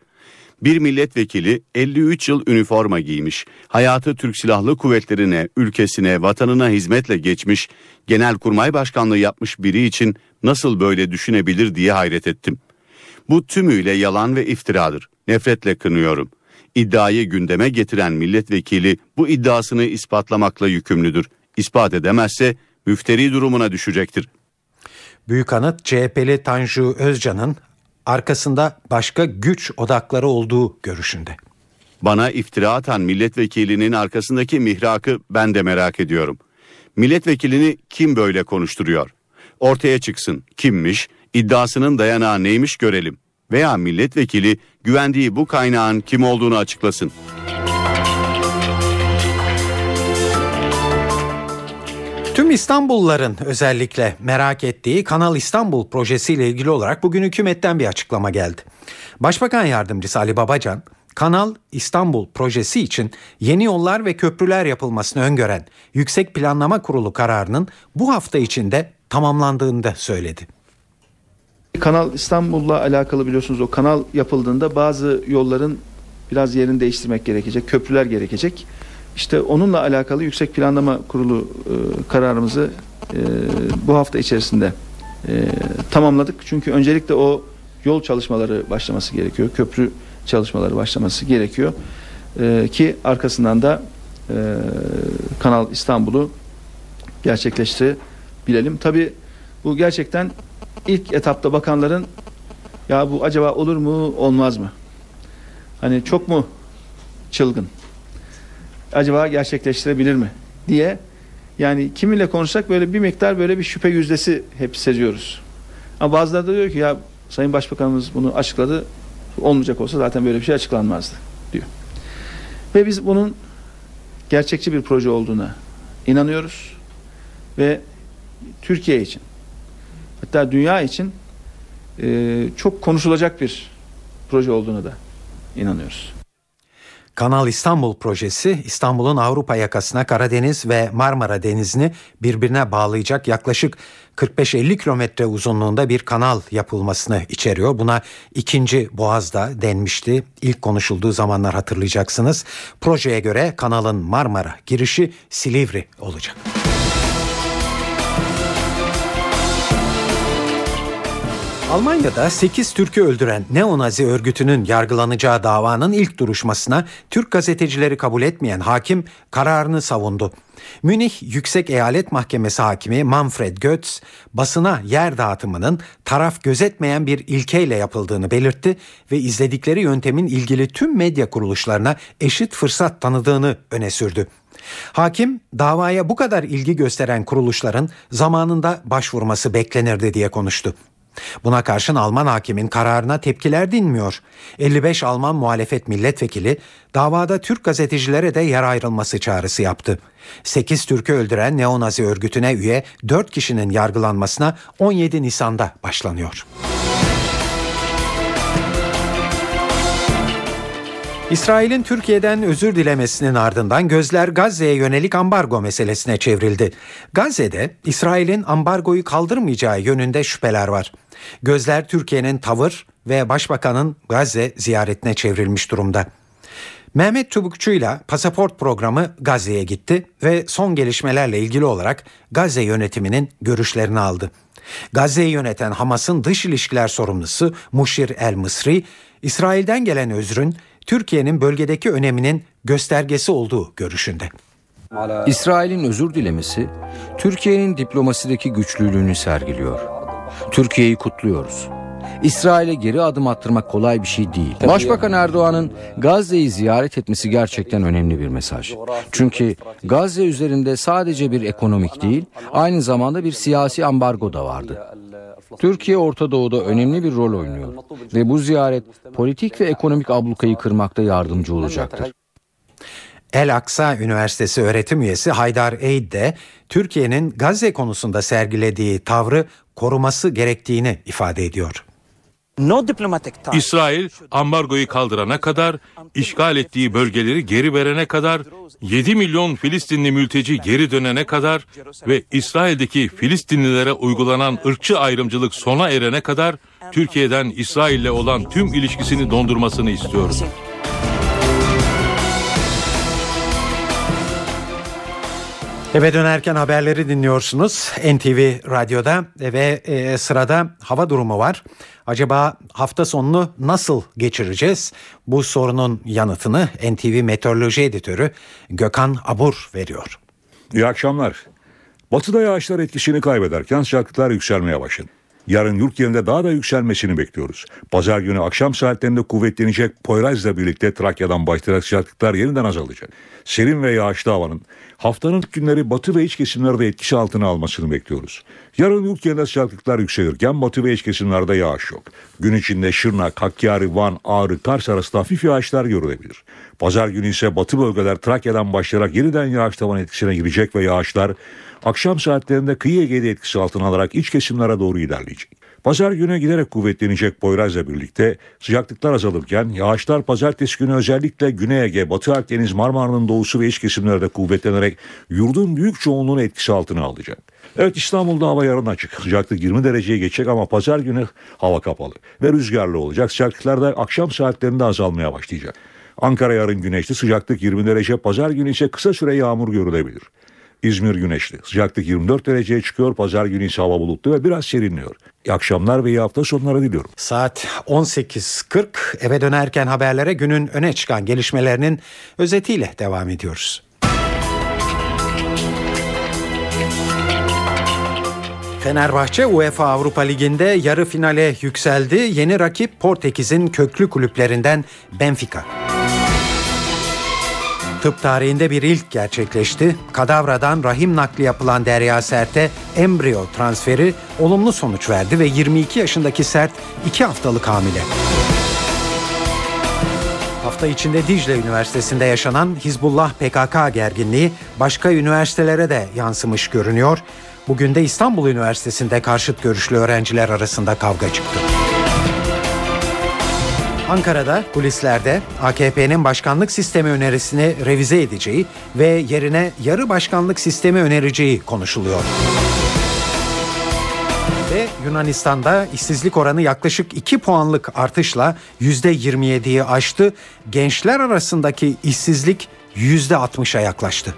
Bir milletvekili 53 yıl üniforma giymiş, hayatı Türk Silahlı Kuvvetleri'ne, ülkesine, vatanına hizmetle geçmiş, genelkurmay başkanlığı yapmış biri için nasıl böyle düşünebilir diye hayret ettim. Bu tümüyle yalan ve iftiradır. Nefretle kınıyorum. İddiayı gündeme getiren milletvekili bu iddiasını ispatlamakla yükümlüdür. İspat edemezse müfteri durumuna düşecektir. Büyükanıt CHP'li Tanju Özcan'ın arkasında başka güç odakları olduğu görüşünde. Bana iftira atan milletvekilinin arkasındaki mihrakı ben de merak ediyorum. Milletvekilini kim böyle konuşturuyor? Ortaya çıksın kimmiş, iddiasının dayanağı neymiş görelim. Veya milletvekili güvendiği bu kaynağın kim olduğunu açıklasın. Tüm İstanbulluların özellikle merak ettiği Kanal İstanbul projesiyle ilgili olarak bugün hükümetten bir açıklama geldi. Başbakan Yardımcısı Ali Babacan, Kanal İstanbul projesi için yeni yollar ve köprüler yapılmasını öngören Yüksek Planlama Kurulu kararının bu hafta içinde tamamlandığını da söyledi. Kanal İstanbul'la alakalı biliyorsunuz o kanal yapıldığında bazı yolların biraz yerini değiştirmek gerekecek, köprüler gerekecek. İşte onunla alakalı Yüksek Planlama Kurulu e, kararımızı e, bu hafta içerisinde e, tamamladık. Çünkü öncelikle o yol çalışmaları başlaması gerekiyor. Köprü çalışmaları başlaması gerekiyor. Ki arkasından da Kanal İstanbul'u gerçekleştirebilelim. Tabii bu gerçekten ilk etapta bakanların ya bu acaba olur mu olmaz mı? Hani çok mu çılgın? Acaba gerçekleştirebilir mi? diye yani kiminle konuşsak böyle bir miktar böyle bir şüphe yüzdesi hep seziyoruz. Ama bazıları da diyor ki ya Sayın Başbakanımız bunu açıkladı. Olmayacak olsa zaten böyle bir şey açıklanmazdı diyor. Ve biz bunun gerçekçi bir proje olduğuna inanıyoruz. Ve Türkiye için hatta dünya için e, çok konuşulacak bir proje olduğuna da inanıyoruz. Kanal İstanbul projesi İstanbul'un Avrupa yakasına Karadeniz ve Marmara Denizi'ni birbirine bağlayacak yaklaşık 45-50 kilometre uzunluğunda bir kanal yapılmasını içeriyor. Buna ikinci Boğaz'da denmişti. İlk konuşulduğu zamanlar hatırlayacaksınız. Projeye göre kanalın Marmara girişi Silivri olacak. Almanya'da 8 Türk'ü öldüren neonazi örgütünün yargılanacağı davanın ilk duruşmasına Türk gazetecileri kabul etmeyen hakim kararını savundu. Münih Yüksek Eyalet Mahkemesi hakimi Manfred Götz basına yer dağıtımının taraf gözetmeyen bir ilkeyle yapıldığını belirtti ve izledikleri yöntemin ilgili tüm medya kuruluşlarına eşit fırsat tanıdığını öne sürdü. Hakim davaya bu kadar ilgi gösteren kuruluşların zamanında başvurması beklenirdi diye konuştu. Buna karşın Alman hakimin kararına tepkiler dinmiyor. 55 Alman muhalefet milletvekili davada Türk gazetecilere de yer ayrılması çağrısı yaptı. 8 Türk'ü öldüren neonazi örgütüne üye 4 kişinin yargılanmasına 17 Nisan'da başlanıyor. İsrail'in Türkiye'den özür dilemesinin ardından gözler Gazze'ye yönelik ambargo meselesine çevrildi. Gazze'de İsrail'in ambargoyu kaldırmayacağı yönünde şüpheler var. Gözler Türkiye'nin tavır ve başbakanın Gazze ziyaretine çevrilmiş durumda. Mehmet Çubukçu ile pasaport programı Gazze'ye gitti ve son gelişmelerle ilgili olarak Gazze yönetiminin görüşlerini aldı. Gazze'yi yöneten Hamas'ın dış ilişkiler sorumlusu Muşir El Mısri, İsrail'den gelen özrün Türkiye'nin bölgedeki öneminin göstergesi olduğu görüşünde. İsrail'in özür dilemesi Türkiye'nin diplomasideki güçlülüğünü sergiliyor. Türkiye'yi kutluyoruz. İsrail'e geri adım attırmak kolay bir şey değil. Başbakan Erdoğan'ın Gazze'yi ziyaret etmesi gerçekten önemli bir mesaj. Çünkü Gazze üzerinde sadece bir ekonomik değil, aynı zamanda bir siyasi ambargo da vardı. Türkiye Orta Doğu'da önemli bir rol oynuyor ve bu ziyaret politik ve ekonomik ablukayı kırmakta yardımcı olacaktır. El Aksa Üniversitesi öğretim üyesi Haydar Eid de Türkiye'nin Gazze konusunda sergilediği tavrı koruması gerektiğini ifade ediyor. İsrail ambargoyu kaldırana kadar, işgal ettiği bölgeleri geri verene kadar, 7 milyon Filistinli mülteci geri dönene kadar ve İsrail'deki Filistinlilere uygulanan ırkçı ayrımcılık sona erene kadar Türkiye'den İsrail'le olan tüm ilişkisini dondurmasını istiyorum. Eve dönerken haberleri dinliyorsunuz NTV Radyo'da ve e, sırada hava durumu var. Acaba hafta sonunu nasıl geçireceğiz? Bu sorunun yanıtını NTV Meteoroloji Editörü Gökhan Abur veriyor. İyi akşamlar. Batıda yağışlar etkisini kaybederken sıcaklıklar yükselmeye başladı. Yarın yurt genelinde daha da yükselmesini bekliyoruz. Pazar günü akşam saatlerinde kuvvetlenecek Poyraz'la birlikte Trakya'dan başlayarak sıcaklıklar yeniden azalacak. Serin ve yağışlı havanın haftanın günleri batı ve iç kesimlerde etkisi altına almasını bekliyoruz. Yarın yurt genelinde sıcaklıklar yükselirken batı ve iç kesimlerde yağış yok. Gün içinde Şırnak, Hakkari, Van, Ağrı, Kars arasında hafif yağışlar görülebilir. Pazar günü ise batı bölgeler Trakya'dan başlayarak yeniden yağış tavan etkisine girecek ve yağışlar akşam saatlerinde kıyı Ege'de etkisi altına alarak iç kesimlere doğru ilerleyecek. Pazar günü giderek kuvvetlenecek Poyraz'la birlikte sıcaklıklar azalırken yağışlar pazartesi günü özellikle Güney Ege, Batı Akdeniz, Marmara'nın doğusu ve iç kesimlerde kuvvetlenerek yurdun büyük çoğunluğunu etkisi altına alacak. Evet İstanbul'da hava yarın açık. Sıcaklık 20 dereceye geçecek ama pazar günü hava kapalı ve rüzgarlı olacak. Sıcaklıklar da akşam saatlerinde azalmaya başlayacak. Ankara yarın güneşli sıcaklık 20 derece, pazar günü ise kısa süre yağmur görülebilir. İzmir güneşli. Sıcaklık 24 dereceye çıkıyor. Pazar günü ise hava bulutlu ve biraz serinliyor. İyi akşamlar ve iyi hafta sonları diliyorum. Saat 18.40 eve dönerken haberlere günün öne çıkan gelişmelerinin özetiyle devam ediyoruz. Fenerbahçe UEFA Avrupa Ligi'nde yarı finale yükseldi. Yeni rakip Portekiz'in köklü kulüplerinden Benfica. Tıp tarihinde bir ilk gerçekleşti. Kadavradan rahim nakli yapılan Derya Sert'e embriyo transferi olumlu sonuç verdi ve 22 yaşındaki Sert 2 haftalık hamile. Hafta içinde Dicle Üniversitesi'nde yaşanan Hizbullah PKK gerginliği başka üniversitelere de yansımış görünüyor. Bugün de İstanbul Üniversitesi'nde karşıt görüşlü öğrenciler arasında kavga çıktı. Ankara'da kulislerde AKP'nin başkanlık sistemi önerisini revize edeceği ve yerine yarı başkanlık sistemi önereceği konuşuluyor. Ve Yunanistan'da işsizlik oranı yaklaşık 2 puanlık artışla %27'yi aştı. Gençler arasındaki işsizlik %60'a yaklaştı.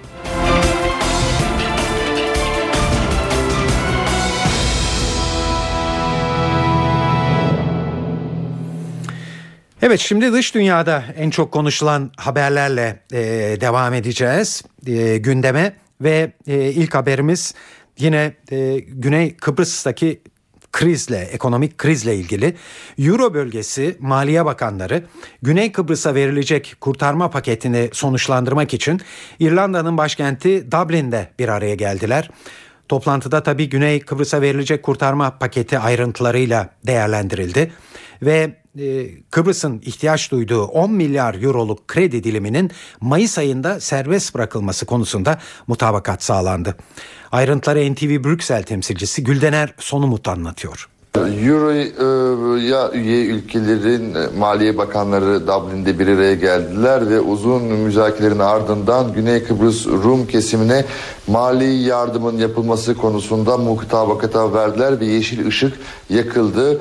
Evet şimdi dış dünyada en çok konuşulan haberlerle e, devam edeceğiz e, gündeme ve e, ilk haberimiz yine e, Güney Kıbrıs'taki krizle, ekonomik krizle ilgili Euro bölgesi Maliye Bakanları Güney Kıbrıs'a verilecek kurtarma paketini sonuçlandırmak için İrlanda'nın başkenti Dublin'de bir araya geldiler. Toplantıda tabii Güney Kıbrıs'a verilecek kurtarma paketi ayrıntılarıyla değerlendirildi ve Kıbrıs'ın ihtiyaç duyduğu 10 milyar euroluk kredi diliminin Mayıs ayında serbest bırakılması konusunda mutabakat sağlandı. Ayrıntıları NTV Brüksel temsilcisi Güldener Sonumut anlatıyor. Euro'ya üye ülkelerin maliye bakanları Dublin'de bir araya geldiler ve uzun müzakerelerin ardından Güney Kıbrıs Rum kesimine mali yardımın yapılması konusunda mutabakata verdiler ve yeşil ışık yakıldı.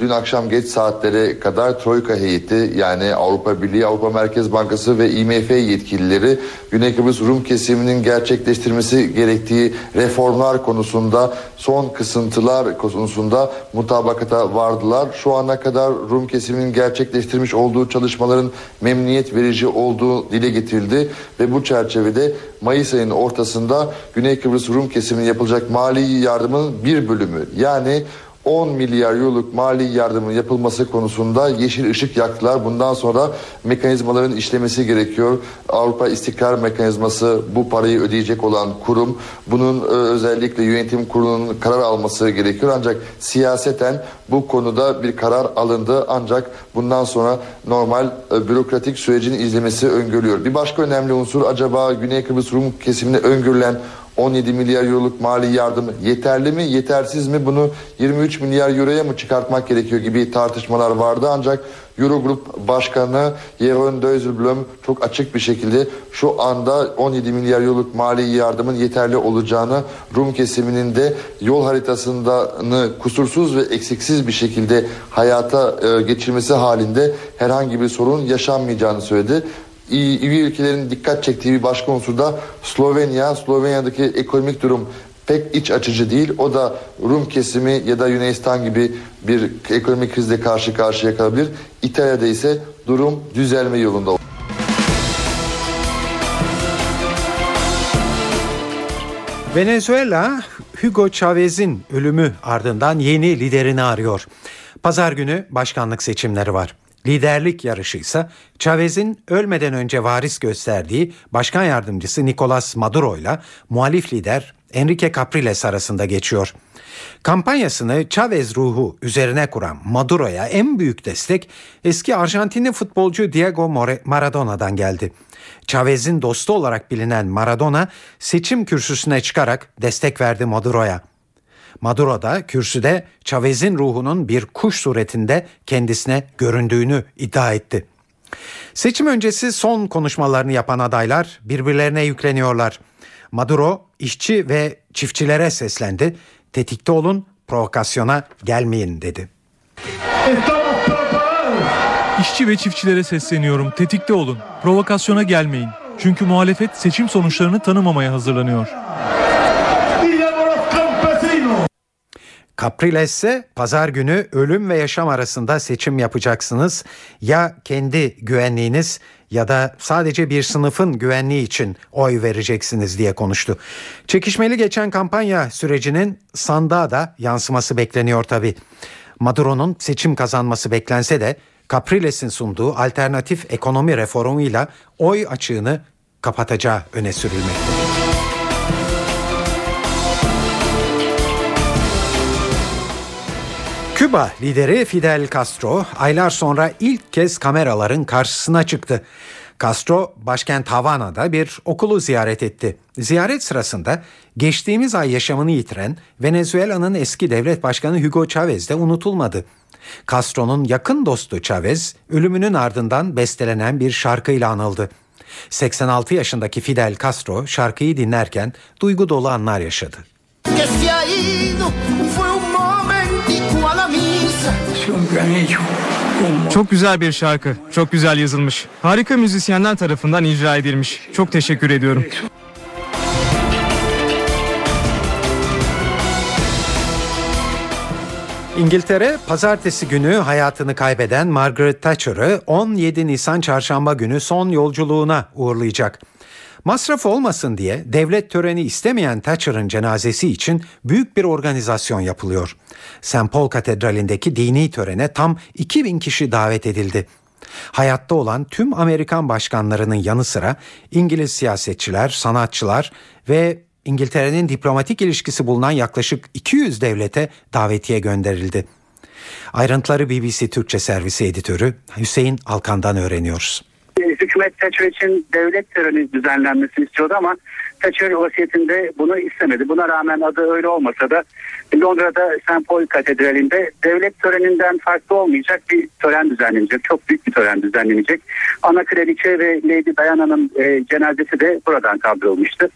Dün akşam geç saatlere kadar Troika heyeti yani Avrupa Birliği, Avrupa Merkez Bankası ve IMF yetkilileri Güney Kıbrıs Rum kesiminin gerçekleştirmesi gerektiği reformlar konusunda son kısıntılar konusunda mutabakata vardılar. Şu ana kadar Rum kesiminin gerçekleştirmiş olduğu çalışmaların memnuniyet verici olduğu dile getirildi ve bu çerçevede Mayıs ayının ortasında Güney Kıbrıs Rum kesimine yapılacak mali yardımın bir bölümü yani 10 milyar euroluk mali yardımın yapılması konusunda yeşil ışık yaktılar. Bundan sonra mekanizmaların işlemesi gerekiyor. Avrupa İstikrar Mekanizması bu parayı ödeyecek olan kurum. Bunun özellikle yönetim kurulunun karar alması gerekiyor. Ancak siyaseten bu konuda bir karar alındı. Ancak bundan sonra normal bürokratik sürecin izlemesi öngörülüyor. Bir başka önemli unsur acaba Güney Kıbrıs Rum kesimine öngörülen 17 milyar euroluk mali yardım yeterli mi yetersiz mi? Bunu 23 milyar euroya mı çıkartmak gerekiyor gibi tartışmalar vardı. Ancak Eurogrup Başkanı Jeroen Dijsselbloem çok açık bir şekilde şu anda 17 milyar euroluk mali yardımın yeterli olacağını Rum kesiminin de yol haritasını kusursuz ve eksiksiz bir şekilde hayata geçirmesi halinde herhangi bir sorun yaşanmayacağını söyledi üye ülkelerin dikkat çektiği bir başka unsur da Slovenya. Slovenya'daki ekonomik durum pek iç açıcı değil. O da Rum kesimi ya da Yunanistan gibi bir ekonomik krizle karşı karşıya kalabilir. İtalya'da ise durum düzelme yolunda. Venezuela Hugo Chavez'in ölümü ardından yeni liderini arıyor. Pazar günü başkanlık seçimleri var. Liderlik yarışı ise Chavez'in ölmeden önce varis gösterdiği başkan yardımcısı Nicolas Maduro ile muhalif lider Enrique Capriles arasında geçiyor. Kampanyasını Chavez ruhu üzerine kuran Maduro'ya en büyük destek eski Arjantinli futbolcu Diego Maradona'dan geldi. Chavez'in dostu olarak bilinen Maradona seçim kürsüsüne çıkarak destek verdi Maduro'ya. Maduro da kürsüde Chavez'in ruhunun bir kuş suretinde kendisine göründüğünü iddia etti. Seçim öncesi son konuşmalarını yapan adaylar birbirlerine yükleniyorlar. Maduro işçi ve çiftçilere seslendi. Tetikte olun, provokasyona gelmeyin dedi. İşçi ve çiftçilere sesleniyorum. Tetikte olun. Provokasyona gelmeyin. Çünkü muhalefet seçim sonuçlarını tanımamaya hazırlanıyor. Capriles ise pazar günü ölüm ve yaşam arasında seçim yapacaksınız. Ya kendi güvenliğiniz ya da sadece bir sınıfın güvenliği için oy vereceksiniz diye konuştu. Çekişmeli geçen kampanya sürecinin sandığa da yansıması bekleniyor tabii. Maduro'nun seçim kazanması beklense de Capriles'in sunduğu alternatif ekonomi reformuyla oy açığını kapatacağı öne sürülmekte. Küba lideri Fidel Castro aylar sonra ilk kez kameraların karşısına çıktı. Castro başkent Havana'da bir okulu ziyaret etti. Ziyaret sırasında geçtiğimiz ay yaşamını yitiren Venezuela'nın eski devlet başkanı Hugo Chavez de unutulmadı. Castro'nun yakın dostu Chavez ölümünün ardından bestelenen bir şarkıyla anıldı. 86 yaşındaki Fidel Castro şarkıyı dinlerken duygu dolu anlar yaşadı. Çok güzel bir şarkı, çok güzel yazılmış. Harika müzisyenler tarafından icra edilmiş. Çok teşekkür ediyorum. İngiltere pazartesi günü hayatını kaybeden Margaret Thatcher'ı 17 Nisan çarşamba günü son yolculuğuna uğurlayacak. Masraf olmasın diye devlet töreni istemeyen Thatcher'ın cenazesi için büyük bir organizasyon yapılıyor. St. Paul Katedrali'ndeki dini törene tam 2000 kişi davet edildi. Hayatta olan tüm Amerikan başkanlarının yanı sıra İngiliz siyasetçiler, sanatçılar ve İngiltere'nin diplomatik ilişkisi bulunan yaklaşık 200 devlete davetiye gönderildi. Ayrıntıları BBC Türkçe servisi editörü Hüseyin Alkan'dan öğreniyoruz. Hükümet Thatcher için devlet töreni düzenlenmesini istiyordu ama Thatcher vasiyetinde bunu istemedi. Buna rağmen adı öyle olmasa da Londra'da St. Paul Katedrali'nde devlet töreninden farklı olmayacak bir tören düzenlenecek. Çok büyük bir tören düzenlenecek. Ana Kraliçe ve Lady Diana'nın e, cenazesi de buradan kaldırılmıştı.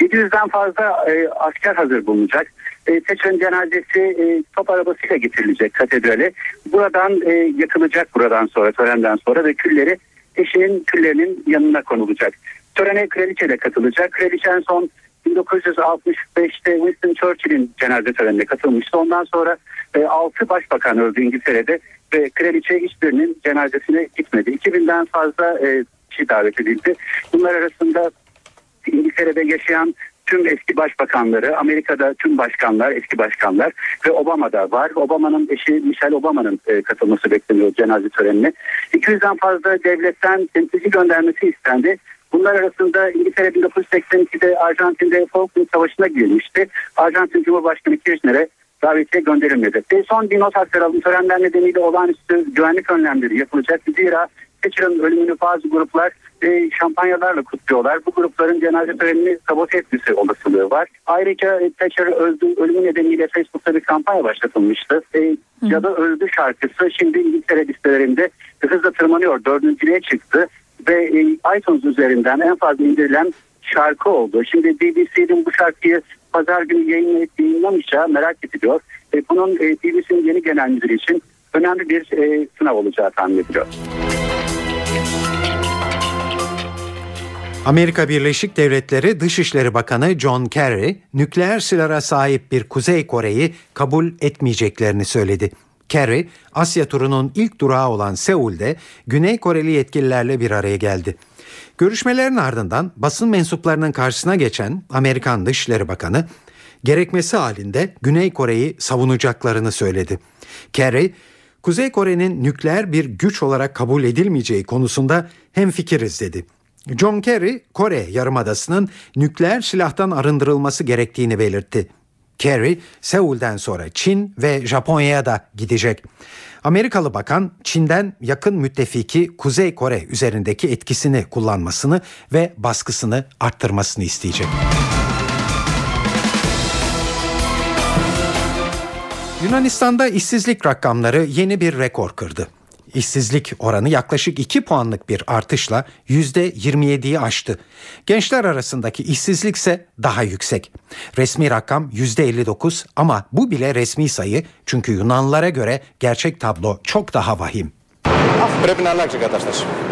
700'den fazla e, asker hazır bulunacak. E, Thatcher'ın cenazesi e, top arabasıyla getirilecek katedrale. Buradan e, yakılacak buradan sonra törenden sonra ve külleri eşinin küllerinin yanına konulacak. Törene kraliçe de katılacak. Kraliçe en son 1965'te Winston Churchill'in cenaze törenine katılmıştı. Ondan sonra e, 6 başbakan öldü İngiltere'de ve kraliçe hiçbirinin cenazesine gitmedi. 2000'den fazla e, kişi davet edildi. Bunlar arasında İngiltere'de yaşayan tüm eski başbakanları, Amerika'da tüm başkanlar, eski başkanlar ve Obama'da var. Obama'nın eşi Michelle Obama'nın e, katılması bekleniyor cenaze törenine. 200'den fazla devletten temsilci göndermesi istendi. Bunlar arasında İngiltere 1982'de Arjantin'de Falkland Savaşı'na girmişti. Arjantin Cumhurbaşkanı Kirchner'e davetiye gönderilmedi. Ve son bir not aktaralım. Törenler nedeniyle olağanüstü güvenlik önlemleri yapılacak. Zira Thatcher'ın ölümünü bazı gruplar e, şampanyalarla kutluyorlar. Bu grupların cenaze törenini sabote etmesi olasılığı var. Ayrıca e, Thatcher öldü, ölümü nedeniyle Facebook'ta bir kampanya başlatılmıştı. E, Cadı Öldü şarkısı şimdi İngiltere listelerinde hızla tırmanıyor. Dördüncülüğe çıktı ve e, iTunes üzerinden en fazla indirilen şarkı oldu. Şimdi BBC'nin bu şarkıyı pazar günü yayınlayıp yayınlamayacağı merak ediliyor. E, bunun e, BBC'nin yeni genel müdürü için önemli bir e, sınav olacağı tahmin ediliyor. Amerika Birleşik Devletleri Dışişleri Bakanı John Kerry, nükleer silahlara sahip bir Kuzey Kore'yi kabul etmeyeceklerini söyledi. Kerry, Asya turunun ilk durağı olan Seul'de Güney Koreli yetkililerle bir araya geldi. Görüşmelerin ardından basın mensuplarının karşısına geçen Amerikan Dışişleri Bakanı, gerekmesi halinde Güney Kore'yi savunacaklarını söyledi. Kerry, Kuzey Kore'nin nükleer bir güç olarak kabul edilmeyeceği konusunda hemfikiriz dedi. John Kerry, Kore Yarımadası'nın nükleer silahtan arındırılması gerektiğini belirtti. Kerry, Seul'den sonra Çin ve Japonya'ya da gidecek. Amerikalı bakan Çin'den yakın müttefiki Kuzey Kore üzerindeki etkisini kullanmasını ve baskısını arttırmasını isteyecek. Yunanistan'da işsizlik rakamları yeni bir rekor kırdı. İşsizlik oranı yaklaşık 2 puanlık bir artışla %27'yi aştı. Gençler arasındaki işsizlik ise daha yüksek. Resmi rakam %59 ama bu bile resmi sayı çünkü Yunanlılara göre gerçek tablo çok daha vahim.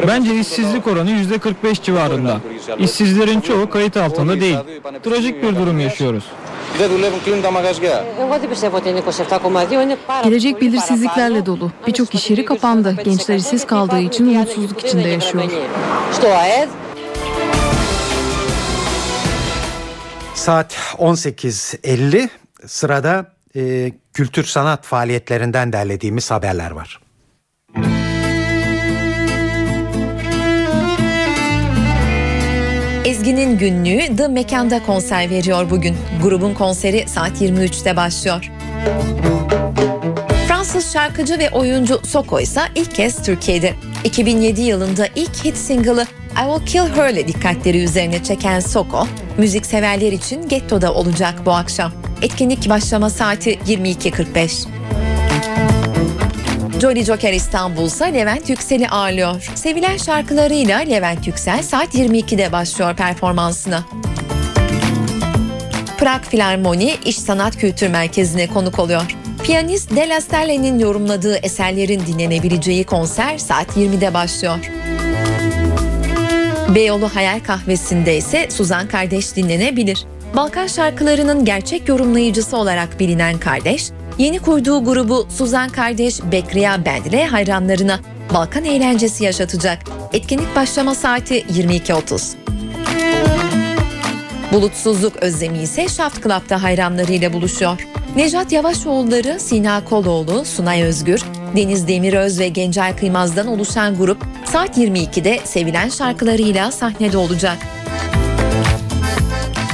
Bence işsizlik oranı %45 civarında. İşsizlerin çoğu kayıt altında değil. Trajik bir durum yaşıyoruz. Gelecek belirsizliklerle dolu. Birçok iş yeri kapandı. Gençler işsiz kaldığı için umutsuzluk içinde yaşıyor. Saat 18.50 sırada e, kültür sanat faaliyetlerinden derlediğimiz haberler var. Ezgi'nin günlüğü The Mekan'da konser veriyor bugün. Grubun konseri saat 23'te başlıyor. Fransız şarkıcı ve oyuncu Soko ise ilk kez Türkiye'de. 2007 yılında ilk hit single'ı I Will Kill Her ile dikkatleri üzerine çeken Soko, müzikseverler için Getto'da olacak bu akşam. Etkinlik başlama saati 22.45. Jolly Joker İstanbul ise Levent Yüksel'i ağırlıyor. Sevilen şarkılarıyla Levent Yüksel saat 22'de başlıyor performansına. Prag Filarmoni İş Sanat Kültür Merkezi'ne konuk oluyor. Piyanist Della Sterle'nin yorumladığı eserlerin dinlenebileceği konser saat 20'de başlıyor. Beyoğlu Hayal Kahvesi'nde ise Suzan Kardeş dinlenebilir. Balkan şarkılarının gerçek yorumlayıcısı olarak bilinen Kardeş, yeni kurduğu grubu Suzan Kardeş Bekriya Band ile hayranlarına Balkan eğlencesi yaşatacak. Etkinlik başlama saati 22.30. Bulutsuzluk özlemi ise Shaft Club'da hayranlarıyla buluşuyor. Nejat Yavaşoğulları, Sina Koloğlu, Sunay Özgür, Deniz Demiröz ve Gencay Kıymaz'dan oluşan grup saat 22'de sevilen şarkılarıyla sahnede olacak.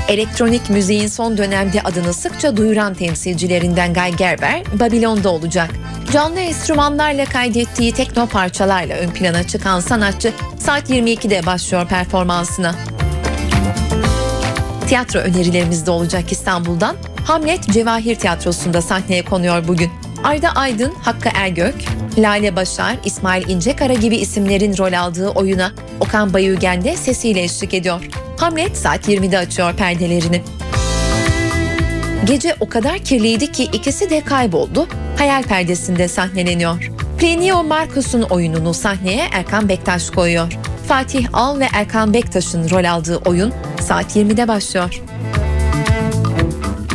Elektronik müziğin son dönemde adını sıkça duyuran temsilcilerinden Guy Gerber, Babilon'da olacak. Canlı enstrümanlarla kaydettiği tekno parçalarla ön plana çıkan sanatçı saat 22'de başlıyor performansına. Tiyatro önerilerimiz de olacak İstanbul'dan. Hamlet Cevahir Tiyatrosu'nda sahneye konuyor bugün. Arda Aydın, Hakkı Ergök, Lale Başar, İsmail İncekara gibi isimlerin rol aldığı oyuna Okan Bayülgen de sesiyle eşlik ediyor. Hamlet saat 20'de açıyor perdelerini. Gece o kadar kirliydi ki ikisi de kayboldu. Hayal perdesinde sahneleniyor. Plinio Marcus'un oyununu sahneye Erkan Bektaş koyuyor. Fatih Al ve Erkan Bektaş'ın rol aldığı oyun saat 20'de başlıyor.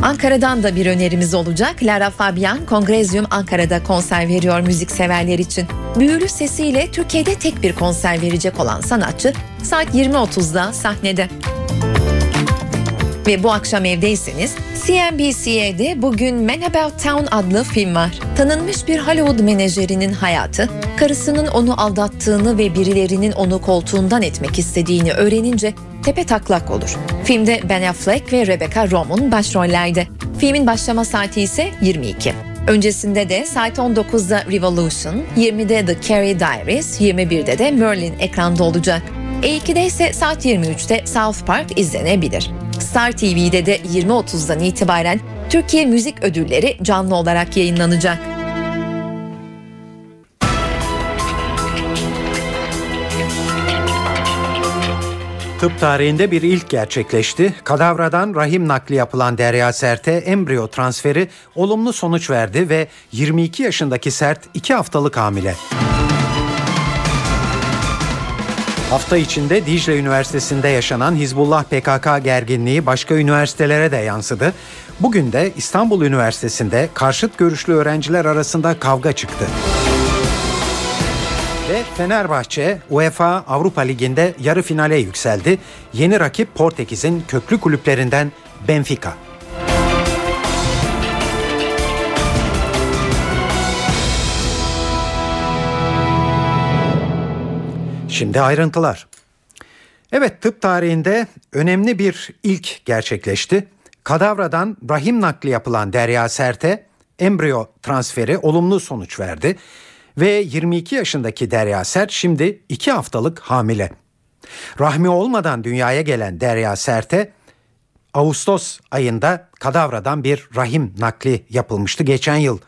Ankara'dan da bir önerimiz olacak. Lara Fabian Kongrezyum Ankara'da konser veriyor müzikseverler için. Büyülü sesiyle Türkiye'de tek bir konser verecek olan sanatçı saat 20.30'da sahnede. Ve bu akşam evdeyseniz CNBC'de bugün Man About Town adlı film var. Tanınmış bir Hollywood menajerinin hayatı, karısının onu aldattığını ve birilerinin onu koltuğundan etmek istediğini öğrenince tepe taklak olur. Filmde Ben Affleck ve Rebecca Romijn başrollerde. Filmin başlama saati ise 22. Öncesinde de saat 19'da Revolution, 20'de The Carrie Diaries, 21'de de Merlin ekranda olacak. E2'de ise saat 23'te South Park izlenebilir. Star TV'de de 20.30'dan itibaren Türkiye Müzik Ödülleri canlı olarak yayınlanacak. Tıp tarihinde bir ilk gerçekleşti. Kadavradan rahim nakli yapılan Derya Sert'e embriyo transferi olumlu sonuç verdi ve 22 yaşındaki Sert 2 haftalık hamile. Hafta içinde Dicle Üniversitesi'nde yaşanan Hizbullah PKK gerginliği başka üniversitelere de yansıdı. Bugün de İstanbul Üniversitesi'nde karşıt görüşlü öğrenciler arasında kavga çıktı. Ve Fenerbahçe UEFA Avrupa Ligi'nde yarı finale yükseldi. Yeni rakip Portekiz'in köklü kulüplerinden Benfica. Şimdi ayrıntılar. Evet tıp tarihinde önemli bir ilk gerçekleşti. Kadavradan rahim nakli yapılan Derya Sert'e embriyo transferi olumlu sonuç verdi ve 22 yaşındaki Derya Sert şimdi 2 haftalık hamile. Rahmi olmadan dünyaya gelen Derya Sert'e Ağustos ayında kadavradan bir rahim nakli yapılmıştı geçen yıl.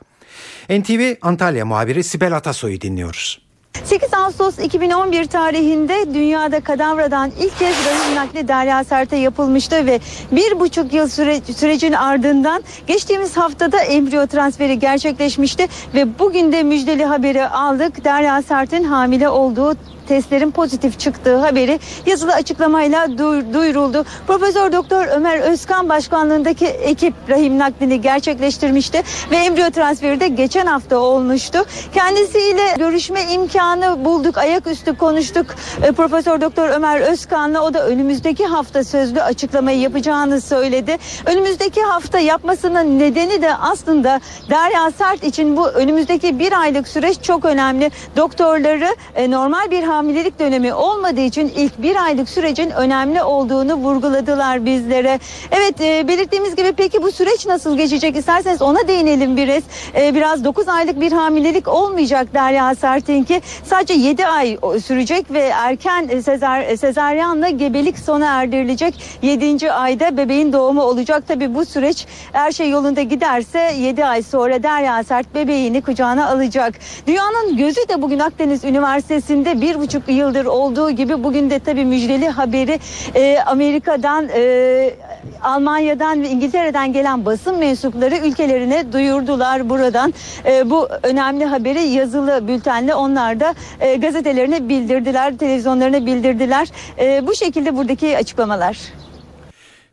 NTV Antalya muhabiri Sibel Atasoy'u dinliyoruz. 8 Ağustos 2011 tarihinde dünyada kadavradan ilk kez rahim nakli Derya Sert'e yapılmıştı ve bir buçuk yıl süre, sürecin ardından geçtiğimiz haftada embriyo transferi gerçekleşmişti ve bugün de müjdeli haberi aldık. Derya Sert'in hamile olduğu testlerin pozitif çıktığı haberi yazılı açıklamayla duy- duyuruldu. Profesör Doktor Ömer Özkan başkanlığındaki ekip rahim naklini gerçekleştirmişti ve embriyo transferi de geçen hafta olmuştu. Kendisiyle görüşme imkanı bulduk, ayaküstü konuştuk. E, Profesör Doktor Ömer Özkan'la o da önümüzdeki hafta sözlü açıklamayı yapacağını söyledi. Önümüzdeki hafta yapmasının nedeni de aslında Derya Sert için bu önümüzdeki bir aylık süreç çok önemli. Doktorları e, normal bir hamilelik dönemi olmadığı için ilk bir aylık sürecin önemli olduğunu vurguladılar bizlere. Evet e, belirttiğimiz gibi peki bu süreç nasıl geçecek isterseniz ona değinelim biraz. E, biraz 9 aylık bir hamilelik olmayacak Derya Sert'inki. Sadece 7 ay sürecek ve erken sezar, e, sezaryenle gebelik sona erdirilecek. 7. ayda bebeğin doğumu olacak. Tabi bu süreç her şey yolunda giderse 7 ay sonra Derya Sert bebeğini kucağına alacak. Dünyanın gözü de bugün Akdeniz Üniversitesi'nde bir buçuk yıldır olduğu gibi bugün de tabii müjdeli haberi e, Amerika'dan e, Almanya'dan ve İngiltere'den gelen basın mensupları ülkelerine duyurdular buradan. E, bu önemli haberi yazılı bültenle onlar da e, gazetelerine bildirdiler, televizyonlarına bildirdiler. E, bu şekilde buradaki açıklamalar.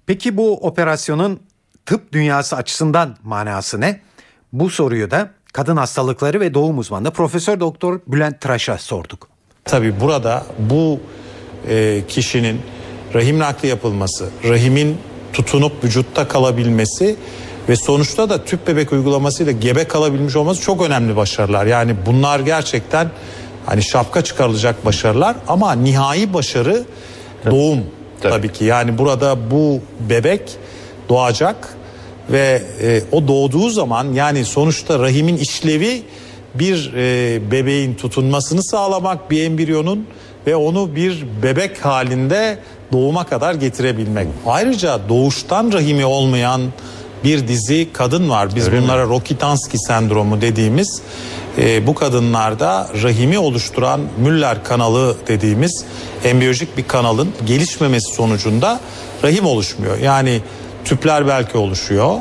Peki bu operasyonun tıp dünyası açısından manası ne? Bu soruyu da kadın hastalıkları ve doğum uzmanı Profesör Doktor Bülent Tıraş'a sorduk. Tabii burada bu e, kişinin rahim nakli yapılması, rahimin tutunup vücutta kalabilmesi ve sonuçta da tüp bebek uygulamasıyla gebe kalabilmiş olması çok önemli başarılar. Yani bunlar gerçekten hani şapka çıkarılacak başarılar ama nihai başarı doğum tabii. ki. Yani burada bu bebek doğacak ve e, o doğduğu zaman yani sonuçta rahimin işlevi bir e, bebeğin tutunmasını sağlamak bir embriyonun ve onu bir bebek halinde doğuma kadar getirebilmek. Ayrıca doğuştan rahimi olmayan bir dizi kadın var. Biz bunlara Rokitansky sendromu dediğimiz e, bu kadınlarda rahimi oluşturan Müller kanalı dediğimiz embiyolojik bir kanalın gelişmemesi sonucunda rahim oluşmuyor. Yani tüpler belki oluşuyor,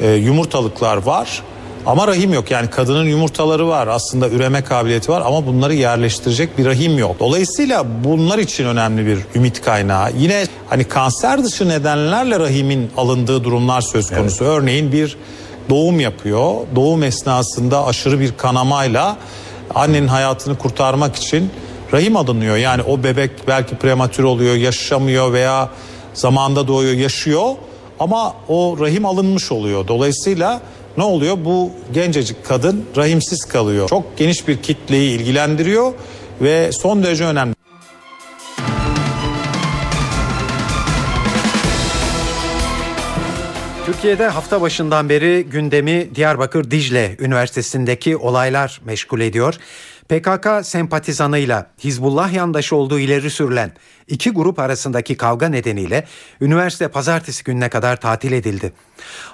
e, yumurtalıklar var ama rahim yok. Yani kadının yumurtaları var aslında üreme kabiliyeti var ama bunları yerleştirecek bir rahim yok. Dolayısıyla bunlar için önemli bir ümit kaynağı. Yine hani kanser dışı nedenlerle rahimin alındığı durumlar söz konusu. Örneğin bir doğum yapıyor. Doğum esnasında aşırı bir kanamayla annenin hayatını kurtarmak için rahim alınıyor. Yani o bebek belki prematür oluyor, yaşamıyor veya zamanda doğuyor, yaşıyor ama o rahim alınmış oluyor. Dolayısıyla ne oluyor? Bu gencecik kadın rahimsiz kalıyor. Çok geniş bir kitleyi ilgilendiriyor ve son derece önemli. Türkiye'de hafta başından beri gündemi Diyarbakır Dicle Üniversitesi'ndeki olaylar meşgul ediyor. PKK sempatizanıyla Hizbullah yandaşı olduğu ileri sürülen iki grup arasındaki kavga nedeniyle üniversite pazartesi gününe kadar tatil edildi.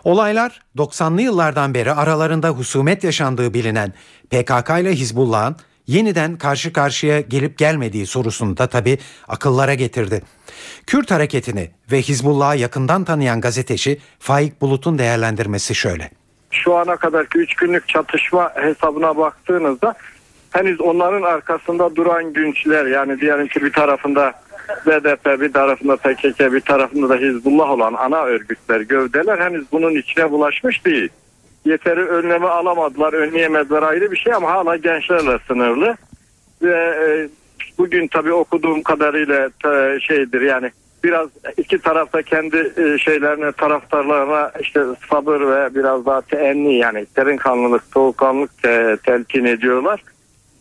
Olaylar 90'lı yıllardan beri aralarında husumet yaşandığı bilinen PKK ile Hizbullah'ın yeniden karşı karşıya gelip gelmediği sorusunu da tabi akıllara getirdi. Kürt hareketini ve Hizbullah'ı yakından tanıyan gazeteci Faik Bulut'un değerlendirmesi şöyle. Şu ana kadarki 3 günlük çatışma hesabına baktığınızda henüz onların arkasında duran günçler yani diyelim ki bir tarafında BDP bir tarafında PKK bir tarafında da Hizbullah olan ana örgütler gövdeler henüz bunun içine bulaşmış değil. Yeteri önlemi alamadılar önleyemediler ayrı bir şey ama hala gençlerle sınırlı ve e, bugün tabii okuduğum kadarıyla e, şeydir yani biraz iki tarafta kendi e, şeylerine taraftarlarına işte sabır ve biraz daha teenni yani derin kanlılık soğukkanlılık te, telkin ediyorlar.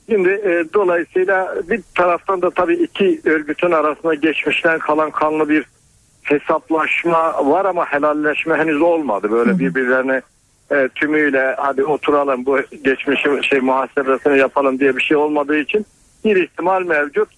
Şimdi e, dolayısıyla bir taraftan da tabii iki örgütün arasında geçmişten kalan kanlı bir hesaplaşma var ama helalleşme henüz olmadı. Böyle birbirlerine e, tümüyle hadi oturalım bu geçmişin şey muhasebesini yapalım diye bir şey olmadığı için bir ihtimal mevcut.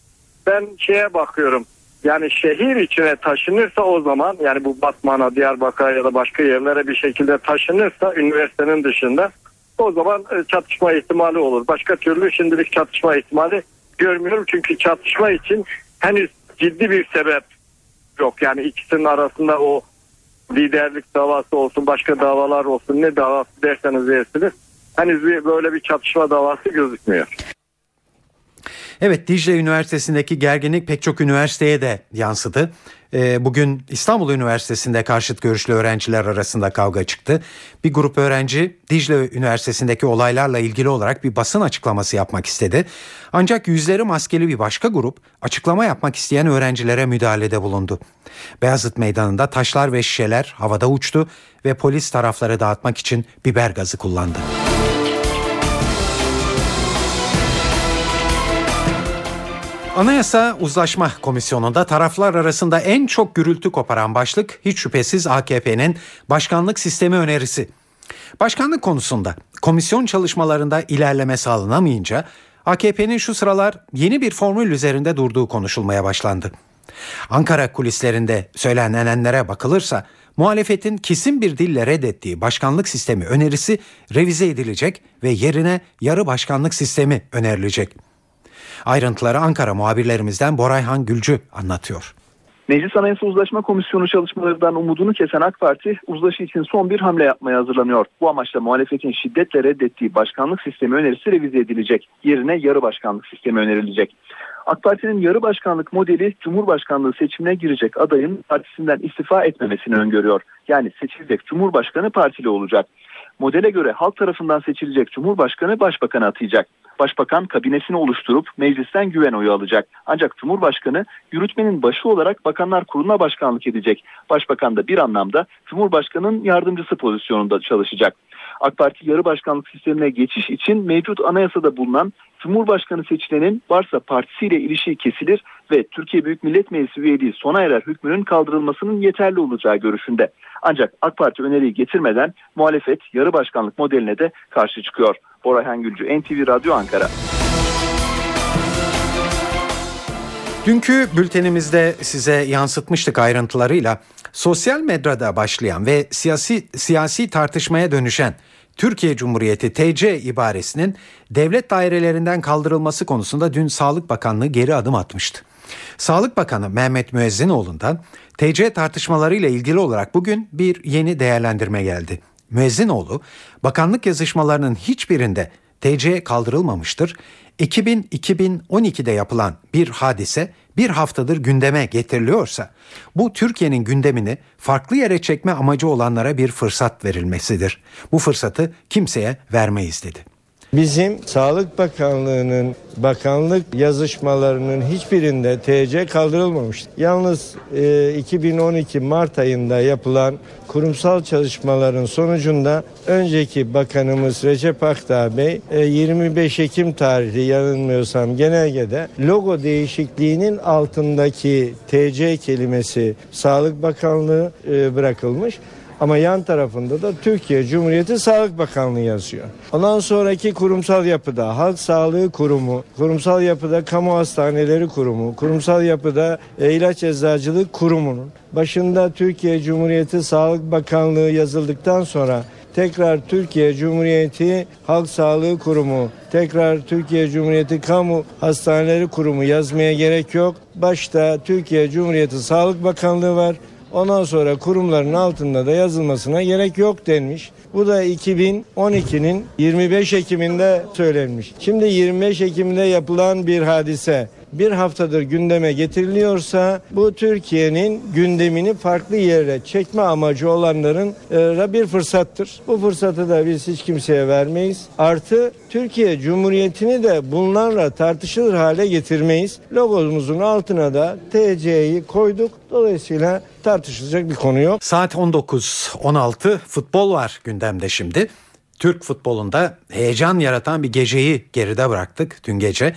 Ben şeye bakıyorum. Yani şehir içine taşınırsa o zaman yani bu Batman'a, Diyarbakır'a ya da başka yerlere bir şekilde taşınırsa üniversitenin dışında o zaman e, çatışma ihtimali olur. Başka türlü şimdilik çatışma ihtimali görmüyorum. Çünkü çatışma için henüz ciddi bir sebep yok. Yani ikisinin arasında o liderlik davası olsun, başka davalar olsun ne davası derseniz dersiniz. Henüz bir, böyle bir çatışma davası gözükmüyor. Evet Dicle Üniversitesi'ndeki gerginlik pek çok üniversiteye de yansıdı. Ee, bugün İstanbul Üniversitesi'nde karşıt görüşlü öğrenciler arasında kavga çıktı. Bir grup öğrenci Dicle Üniversitesi'ndeki olaylarla ilgili olarak bir basın açıklaması yapmak istedi. Ancak yüzleri maskeli bir başka grup açıklama yapmak isteyen öğrencilere müdahalede bulundu. Beyazıt Meydanı'nda taşlar ve şişeler havada uçtu ve polis tarafları dağıtmak için biber gazı kullandı. Anayasa Uzlaşma Komisyonu'nda taraflar arasında en çok gürültü koparan başlık hiç şüphesiz AKP'nin başkanlık sistemi önerisi. Başkanlık konusunda komisyon çalışmalarında ilerleme sağlanamayınca AKP'nin şu sıralar yeni bir formül üzerinde durduğu konuşulmaya başlandı. Ankara kulislerinde söylenenlere bakılırsa muhalefetin kesin bir dille reddettiği başkanlık sistemi önerisi revize edilecek ve yerine yarı başkanlık sistemi önerilecek. Ayrıntıları Ankara muhabirlerimizden Borayhan Gülcü anlatıyor. Meclis Anayasa Uzlaşma Komisyonu çalışmalarından umudunu kesen AK Parti uzlaşı için son bir hamle yapmaya hazırlanıyor. Bu amaçla muhalefetin şiddetle reddettiği başkanlık sistemi önerisi revize edilecek. Yerine yarı başkanlık sistemi önerilecek. AK Parti'nin yarı başkanlık modeli Cumhurbaşkanlığı seçimine girecek adayın partisinden istifa etmemesini öngörüyor. Yani seçilecek Cumhurbaşkanı partili olacak. Modele göre halk tarafından seçilecek Cumhurbaşkanı başbakanı atayacak. Başbakan kabinesini oluşturup meclisten güven oyu alacak. Ancak Cumhurbaşkanı yürütmenin başı olarak Bakanlar Kurulu'na başkanlık edecek. Başbakan da bir anlamda Cumhurbaşkanı'nın yardımcısı pozisyonunda çalışacak. AK Parti yarı başkanlık sistemine geçiş için mevcut anayasada bulunan Cumhurbaşkanı seçilenin varsa partisiyle ilişiği kesilir ve Türkiye Büyük Millet Meclisi üyeliği sona erer hükmünün kaldırılmasının yeterli olacağı görüşünde. Ancak AK Parti öneriyi getirmeden muhalefet yarı başkanlık modeline de karşı çıkıyor. Borayhan Gülcü, NTV Radyo Ankara. Dünkü bültenimizde size yansıtmıştık ayrıntılarıyla sosyal medyada başlayan ve siyasi siyasi tartışmaya dönüşen Türkiye Cumhuriyeti TC ibaresinin devlet dairelerinden kaldırılması konusunda dün Sağlık Bakanlığı geri adım atmıştı. Sağlık Bakanı Mehmet Müezzinoğlu'ndan TC tartışmalarıyla ilgili olarak bugün bir yeni değerlendirme geldi. Müezzinoğlu, bakanlık yazışmalarının hiçbirinde TC kaldırılmamıştır. 2000-2012'de yapılan bir hadise bir haftadır gündeme getiriliyorsa bu Türkiye'nin gündemini farklı yere çekme amacı olanlara bir fırsat verilmesidir. Bu fırsatı kimseye vermeyiz dedi. Bizim Sağlık Bakanlığı'nın bakanlık yazışmalarının hiçbirinde TC kaldırılmamış. Yalnız e, 2012 Mart ayında yapılan kurumsal çalışmaların sonucunda önceki bakanımız Recep Akdağ Bey e, 25 Ekim tarihli yanılmıyorsam genelgede logo değişikliğinin altındaki TC kelimesi Sağlık Bakanlığı e, bırakılmış. Ama yan tarafında da Türkiye Cumhuriyeti Sağlık Bakanlığı yazıyor. Ondan sonraki kurumsal yapıda Halk Sağlığı Kurumu, kurumsal yapıda Kamu Hastaneleri Kurumu, kurumsal yapıda İlaç Eczacılık Kurumu'nun başında Türkiye Cumhuriyeti Sağlık Bakanlığı yazıldıktan sonra tekrar Türkiye Cumhuriyeti Halk Sağlığı Kurumu, tekrar Türkiye Cumhuriyeti Kamu Hastaneleri Kurumu yazmaya gerek yok. Başta Türkiye Cumhuriyeti Sağlık Bakanlığı var. Ondan sonra kurumların altında da yazılmasına gerek yok denmiş. Bu da 2012'nin 25 Ekim'inde söylenmiş. Şimdi 25 Ekim'de yapılan bir hadise bir haftadır gündeme getiriliyorsa bu Türkiye'nin gündemini farklı yere çekme amacı olanların e, bir fırsattır. Bu fırsatı da biz hiç kimseye vermeyiz. Artı Türkiye Cumhuriyeti'ni de bunlarla tartışılır hale getirmeyiz. Logomuzun altına da TC'yi koyduk. Dolayısıyla tartışılacak bir konu yok. Saat 19.16 futbol var gündemde şimdi. Türk futbolunda heyecan yaratan bir geceyi geride bıraktık dün gece.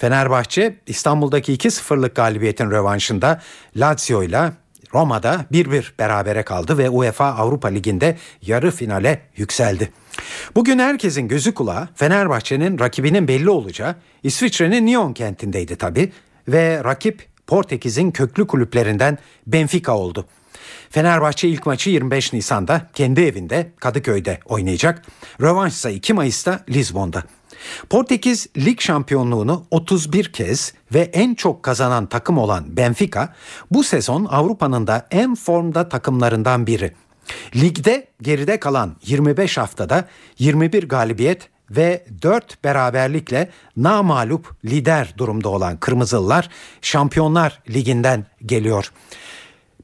Fenerbahçe İstanbul'daki 2-0'lık galibiyetin rövanşında Lazio ile Roma'da 1-1 berabere kaldı ve UEFA Avrupa Ligi'nde yarı finale yükseldi. Bugün herkesin gözü kulağı Fenerbahçe'nin rakibinin belli olacağı İsviçre'nin Nyon kentindeydi tabi ve rakip Portekiz'in köklü kulüplerinden Benfica oldu. Fenerbahçe ilk maçı 25 Nisan'da kendi evinde Kadıköy'de oynayacak. Rövanş ise 2 Mayıs'ta Lizbon'da. Portekiz lig şampiyonluğunu 31 kez ve en çok kazanan takım olan Benfica bu sezon Avrupa'nın da en formda takımlarından biri. Ligde geride kalan 25 haftada 21 galibiyet ve 4 beraberlikle namalup lider durumda olan Kırmızılılar Şampiyonlar Ligi'nden geliyor.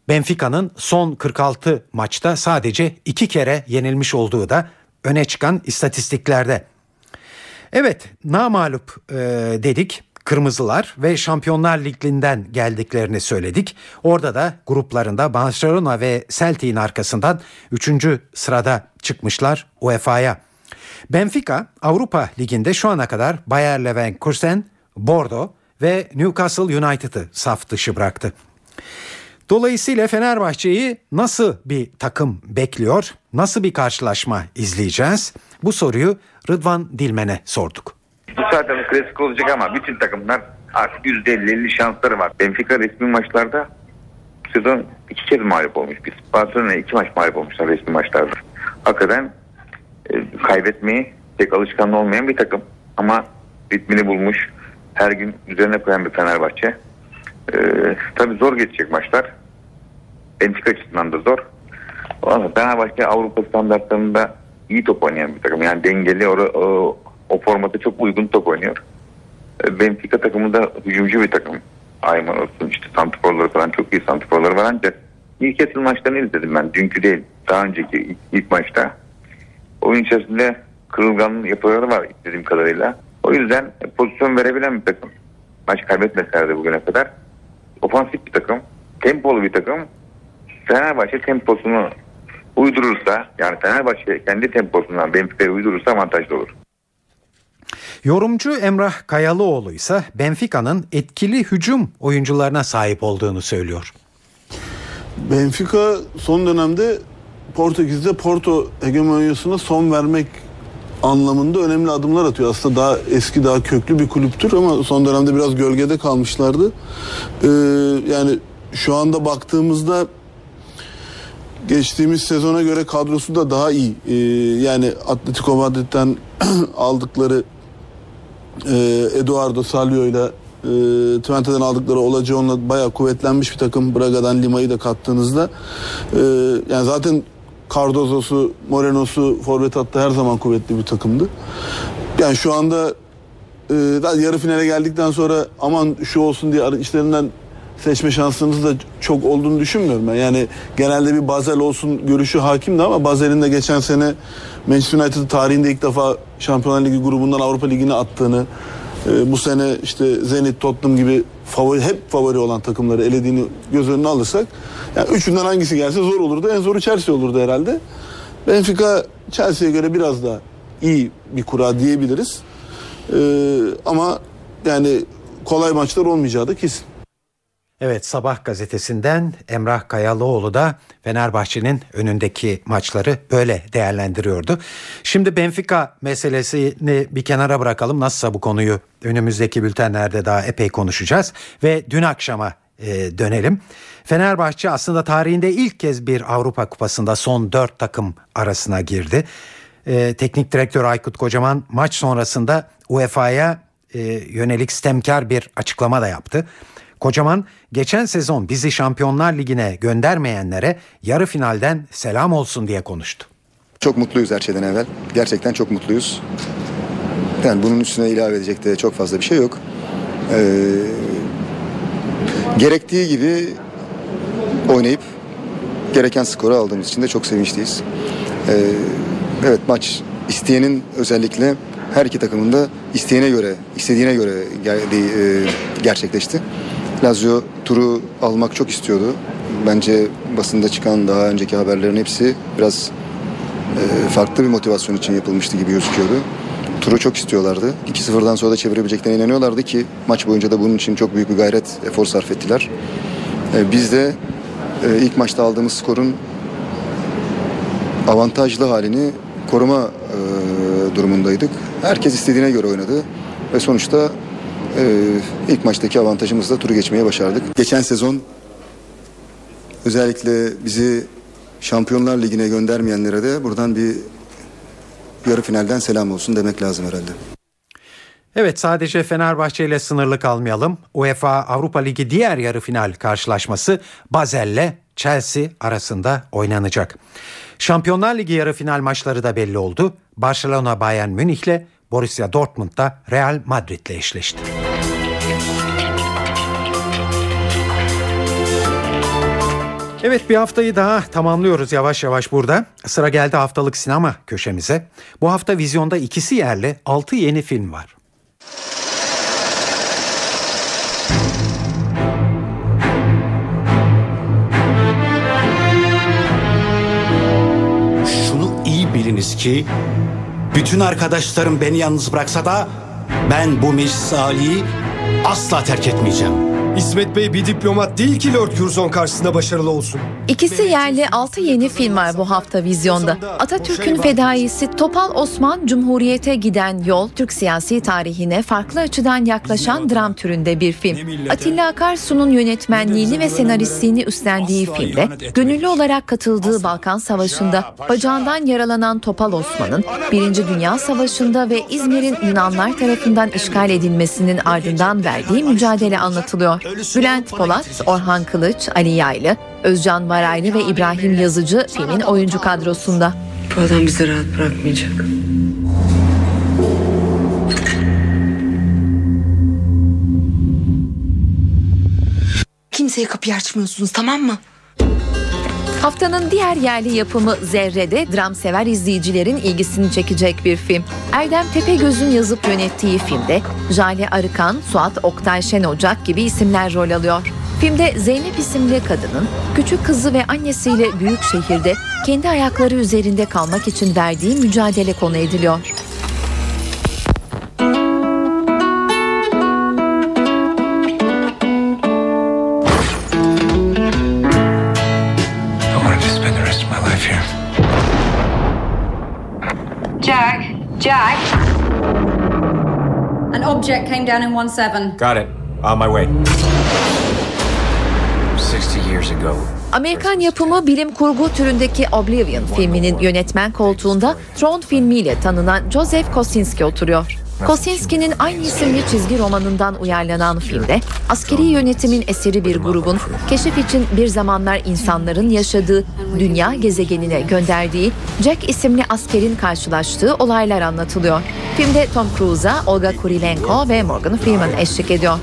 Benfica'nın son 46 maçta sadece 2 kere yenilmiş olduğu da öne çıkan istatistiklerde. Evet namalup e, dedik Kırmızılar ve Şampiyonlar Ligi'nden geldiklerini söyledik. Orada da gruplarında Barcelona ve Celtic'in arkasından 3. sırada çıkmışlar UEFA'ya. Benfica Avrupa Ligi'nde şu ana kadar Bayer Leverkusen, Bordeaux ve Newcastle United'ı saf dışı bıraktı. Dolayısıyla Fenerbahçe'yi nasıl bir takım bekliyor? Nasıl bir karşılaşma izleyeceğiz? Bu soruyu Rıdvan Dilmen'e sorduk. Bu zaten klasik olacak ama bütün takımlar artık %50-50 şansları var. Benfica resmi maçlarda sezon iki kez mağlup olmuş. Biz Barcelona iki maç mağlup olmuşlar resmi maçlarda. Hakikaten e, kaybetmeyi pek alışkanlığı olmayan bir takım. Ama ritmini bulmuş. Her gün üzerine koyan bir Fenerbahçe. E, tabii zor geçecek maçlar. Benfica açısından da zor. Ama Fenerbahçe Avrupa standartlarında iyi top oynayan bir takım. Yani dengeli o, o, o formata çok uygun top oynuyor. E, Benfica takımı da hücumcu bir takım. Ayman olsun işte santrforları falan çok iyi santrforları var ancak ilk Newcastle maçlarını izledim ben. Dünkü değil. Daha önceki ilk, ilk maçta. Oyun içerisinde kırılgan yapıları var istediğim kadarıyla. O yüzden pozisyon verebilen bir takım. Maç kaybetmeselerdi bugüne kadar. Ofansif bir takım. Tempolu bir takım. Fenerbahçe temposunu uydurursa yani Fenerbahçe kendi temposundan Benfica'ya uydurursa avantajlı olur. Yorumcu Emrah Kayalıoğlu ise Benfica'nın etkili hücum oyuncularına sahip olduğunu söylüyor. Benfica son dönemde Portekiz'de Porto hegemonyasına son vermek anlamında önemli adımlar atıyor. Aslında daha eski, daha köklü bir kulüptür ama son dönemde biraz gölgede kalmışlardı. Ee, yani şu anda baktığımızda geçtiğimiz sezona göre kadrosu da daha iyi. Ee, yani Atletico Madrid'den aldıkları e, Eduardo Salvio ile e, Twente'den aldıkları Olacao'nla bayağı kuvvetlenmiş bir takım. Braga'dan Lima'yı da kattığınızda e, yani zaten Cardozo'su, Moreno'su forvet hattı her zaman kuvvetli bir takımdı. Yani şu anda e, yarı finale geldikten sonra aman şu olsun diye işlerinden seçme şansınız da çok olduğunu düşünmüyorum ben. Yani genelde bir Basel olsun görüşü hakimdi ama Basel'in de geçen sene Manchester United tarihinde ilk defa Şampiyonlar Ligi grubundan Avrupa Ligi'ne attığını, e, bu sene işte Zenit, Tottenham gibi favori hep favori olan takımları elediğini göz önüne alırsak yani üçünden hangisi gelse zor olurdu. En zoru Chelsea olurdu herhalde. Benfica Chelsea'ye göre biraz daha iyi bir kura diyebiliriz. E, ama yani kolay maçlar olmayacağı da kesin. Evet Sabah gazetesinden Emrah Kayalıoğlu da Fenerbahçe'nin önündeki maçları böyle değerlendiriyordu. Şimdi Benfica meselesini bir kenara bırakalım. Nasılsa bu konuyu önümüzdeki bültenlerde daha epey konuşacağız. Ve dün akşama e, dönelim. Fenerbahçe aslında tarihinde ilk kez bir Avrupa Kupası'nda son dört takım arasına girdi. E, teknik direktör Aykut Kocaman maç sonrasında UEFA'ya e, yönelik sistemkar bir açıklama da yaptı. Kocaman geçen sezon bizi Şampiyonlar Ligi'ne göndermeyenlere yarı finalden selam olsun diye konuştu. Çok mutluyuz her şeyden evvel. Gerçekten çok mutluyuz. Yani bunun üstüne ilave edecek de çok fazla bir şey yok. Ee, gerektiği gibi oynayıp gereken skoru aldığımız için de çok sevinçliyiz. Ee, evet maç isteyenin özellikle her iki takımın da isteğine göre, istediğine göre e, gerçekleşti. Lazio turu almak çok istiyordu. Bence basında çıkan daha önceki haberlerin hepsi biraz e, farklı bir motivasyon için yapılmıştı gibi gözüküyordu. Turu çok istiyorlardı. 2-0'dan sonra da çevirebileceklerine inanıyorlardı ki maç boyunca da bunun için çok büyük bir gayret, efor sarf ettiler. E, biz de e, ilk maçta aldığımız skorun avantajlı halini koruma e, durumundaydık. Herkes istediğine göre oynadı ve sonuçta e, ilk maçtaki avantajımızla turu geçmeye başardık. Geçen sezon Özellikle bizi Şampiyonlar Ligi'ne göndermeyenlere de buradan bir yarı finalden selam olsun demek lazım herhalde. Evet sadece Fenerbahçe ile sınırlı kalmayalım. UEFA Avrupa Ligi diğer yarı final karşılaşması Basel'le Chelsea arasında oynanacak. Şampiyonlar Ligi yarı final maçları da belli oldu. Barcelona Bayern Münih'le Borussia Dortmund da Real Madrid'le eşleşti. Evet bir haftayı daha tamamlıyoruz yavaş yavaş burada. Sıra geldi haftalık sinema köşemize. Bu hafta vizyonda ikisi yerli 6 yeni film var. Şunu iyi biliniz ki bütün arkadaşlarım beni yalnız bıraksa da ben bu meclis asla terk etmeyeceğim. İsmet Bey bir diplomat değil ki Lord Curzon karşısında başarılı olsun. İkisi yerli 6 yeni film var bu hafta vizyonda. Atatürk'ün fedaisi Topal Osman Cumhuriyete giden yol Türk siyasi tarihine farklı açıdan yaklaşan dram türünde bir film. Atilla Akarsu'nun yönetmenliğini ve senaristliğini üstlendiği filmde gönüllü olarak katıldığı Balkan Savaşı'nda bacağından yaralanan Topal Osman'ın 1. Dünya Savaşı'nda ve İzmir'in Yunanlar tarafından işgal edilmesinin ardından verdiği mücadele anlatılıyor. Bülent Polat, Orhan Kılıç, Ali Yaylı, Özcan Varaylı ve İbrahim Yazıcı filmin oyuncu kadrosunda. Bu adam bizi rahat bırakmayacak. Kimseye kapıyı açmıyorsunuz tamam mı? Haftanın diğer yerli yapımı Zerre'de dram sever izleyicilerin ilgisini çekecek bir film. Erdem Tepegöz'ün yazıp yönettiği filmde Jale Arıkan, Suat Oktay Şen Ocak gibi isimler rol alıyor. Filmde Zeynep isimli kadının küçük kızı ve annesiyle büyük şehirde kendi ayakları üzerinde kalmak için verdiği mücadele konu ediliyor. Object came down in 1-7. Got it. On my way. 60 years ago. Amerikan yapımı bilim kurgu türündeki Oblivion filminin yönetmen koltuğunda Tron filmiyle tanınan Joseph Kosinski oturuyor. Kosinski'nin aynı isimli çizgi romanından uyarlanan filmde askeri yönetimin eseri bir grubun keşif için bir zamanlar insanların yaşadığı dünya gezegenine gönderdiği Jack isimli askerin karşılaştığı olaylar anlatılıyor. Filmde Tom Cruise'a Olga Kurilenko ve Morgan Freeman eşlik ediyor.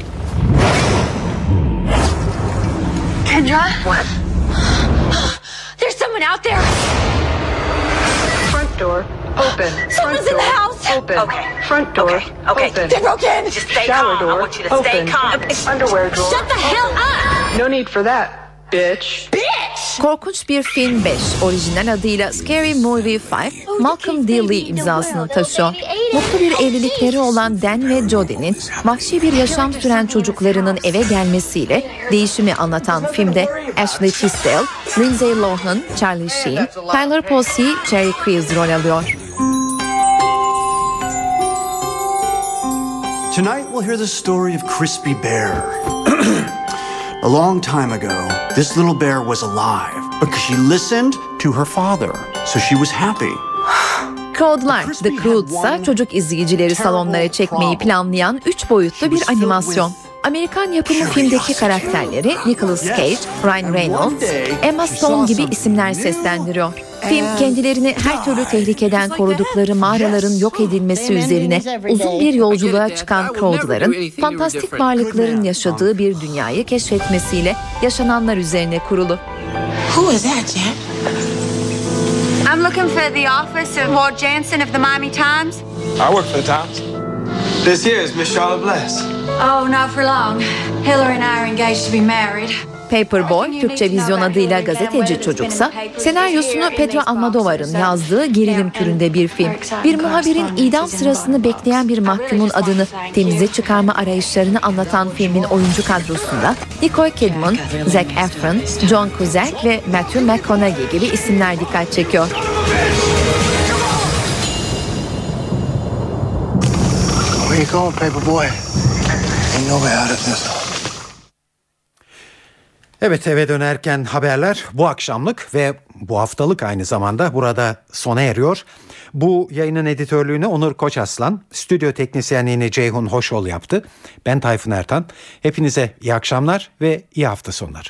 Kendra? What? There's someone out there. Front door open. Someone's Front in the door house. Open. Okay. Front door Okay. open. They broke in. Just stay Shower calm. I door want you to stay open. calm. Underwear drawer. Shut the hell up. No need for that, bitch. Korkunç bir film 5, orijinal adıyla Scary Movie 5, Malcolm D. Lee imzasını taşıyor. Mutlu bir evlilikleri olan Dan ve Jodie'nin vahşi bir yaşam süren çocuklarının eve gelmesiyle değişimi anlatan filmde Ashley Tisdale, Lindsay Lohan, Charlie Sheen, Tyler Posey, Cherry Crews rol alıyor. Tonight we'll hear the story of Crispy Bear. a long time ago, this little bear was alive because she listened to her father, so she was happy. Crowdlar, The Crowds'a çocuk izleyicileri salonlara çekmeyi planlayan 3 boyutlu bir animasyon. Amerikan yapımı filmdeki karakterleri Nicolas Cage, Ryan Reynolds, Emma Stone gibi isimler seslendiriyor. Film kendilerini her türlü tehlikeden korudukları mağaraların yok edilmesi üzerine uzun bir yolculuğa çıkan Crowd'ların fantastik varlıkların yaşadığı bir dünyayı keşfetmesiyle yaşananlar üzerine kurulu. Who is that, Jack? I'm looking for the office of Ward Jansen of the Miami Times. I work for the Times. This here is Miss Charlotte Bless. Oh, not for long. Hillary and I are engaged to be married. Paperboy, Türkçe vizyon adıyla gazeteci çocuksa, senaryosunu Pedro Almodovar'ın yazdığı gerilim türünde bir film. Bir muhabirin idam sırasını bekleyen bir mahkumun adını temize çıkarma arayışlarını anlatan filmin oyuncu kadrosunda Nicole Kidman, Zac Efron, John Cusack ve Matthew McConaughey gibi isimler dikkat çekiyor. Where you going, paper boy? Ain't no way out of this. Evet eve dönerken haberler bu akşamlık ve bu haftalık aynı zamanda burada sona eriyor. Bu yayının editörlüğünü Onur Koçaslan, stüdyo teknisyenliğini Ceyhun Hoşol yaptı. Ben Tayfun Ertan. Hepinize iyi akşamlar ve iyi hafta sonları.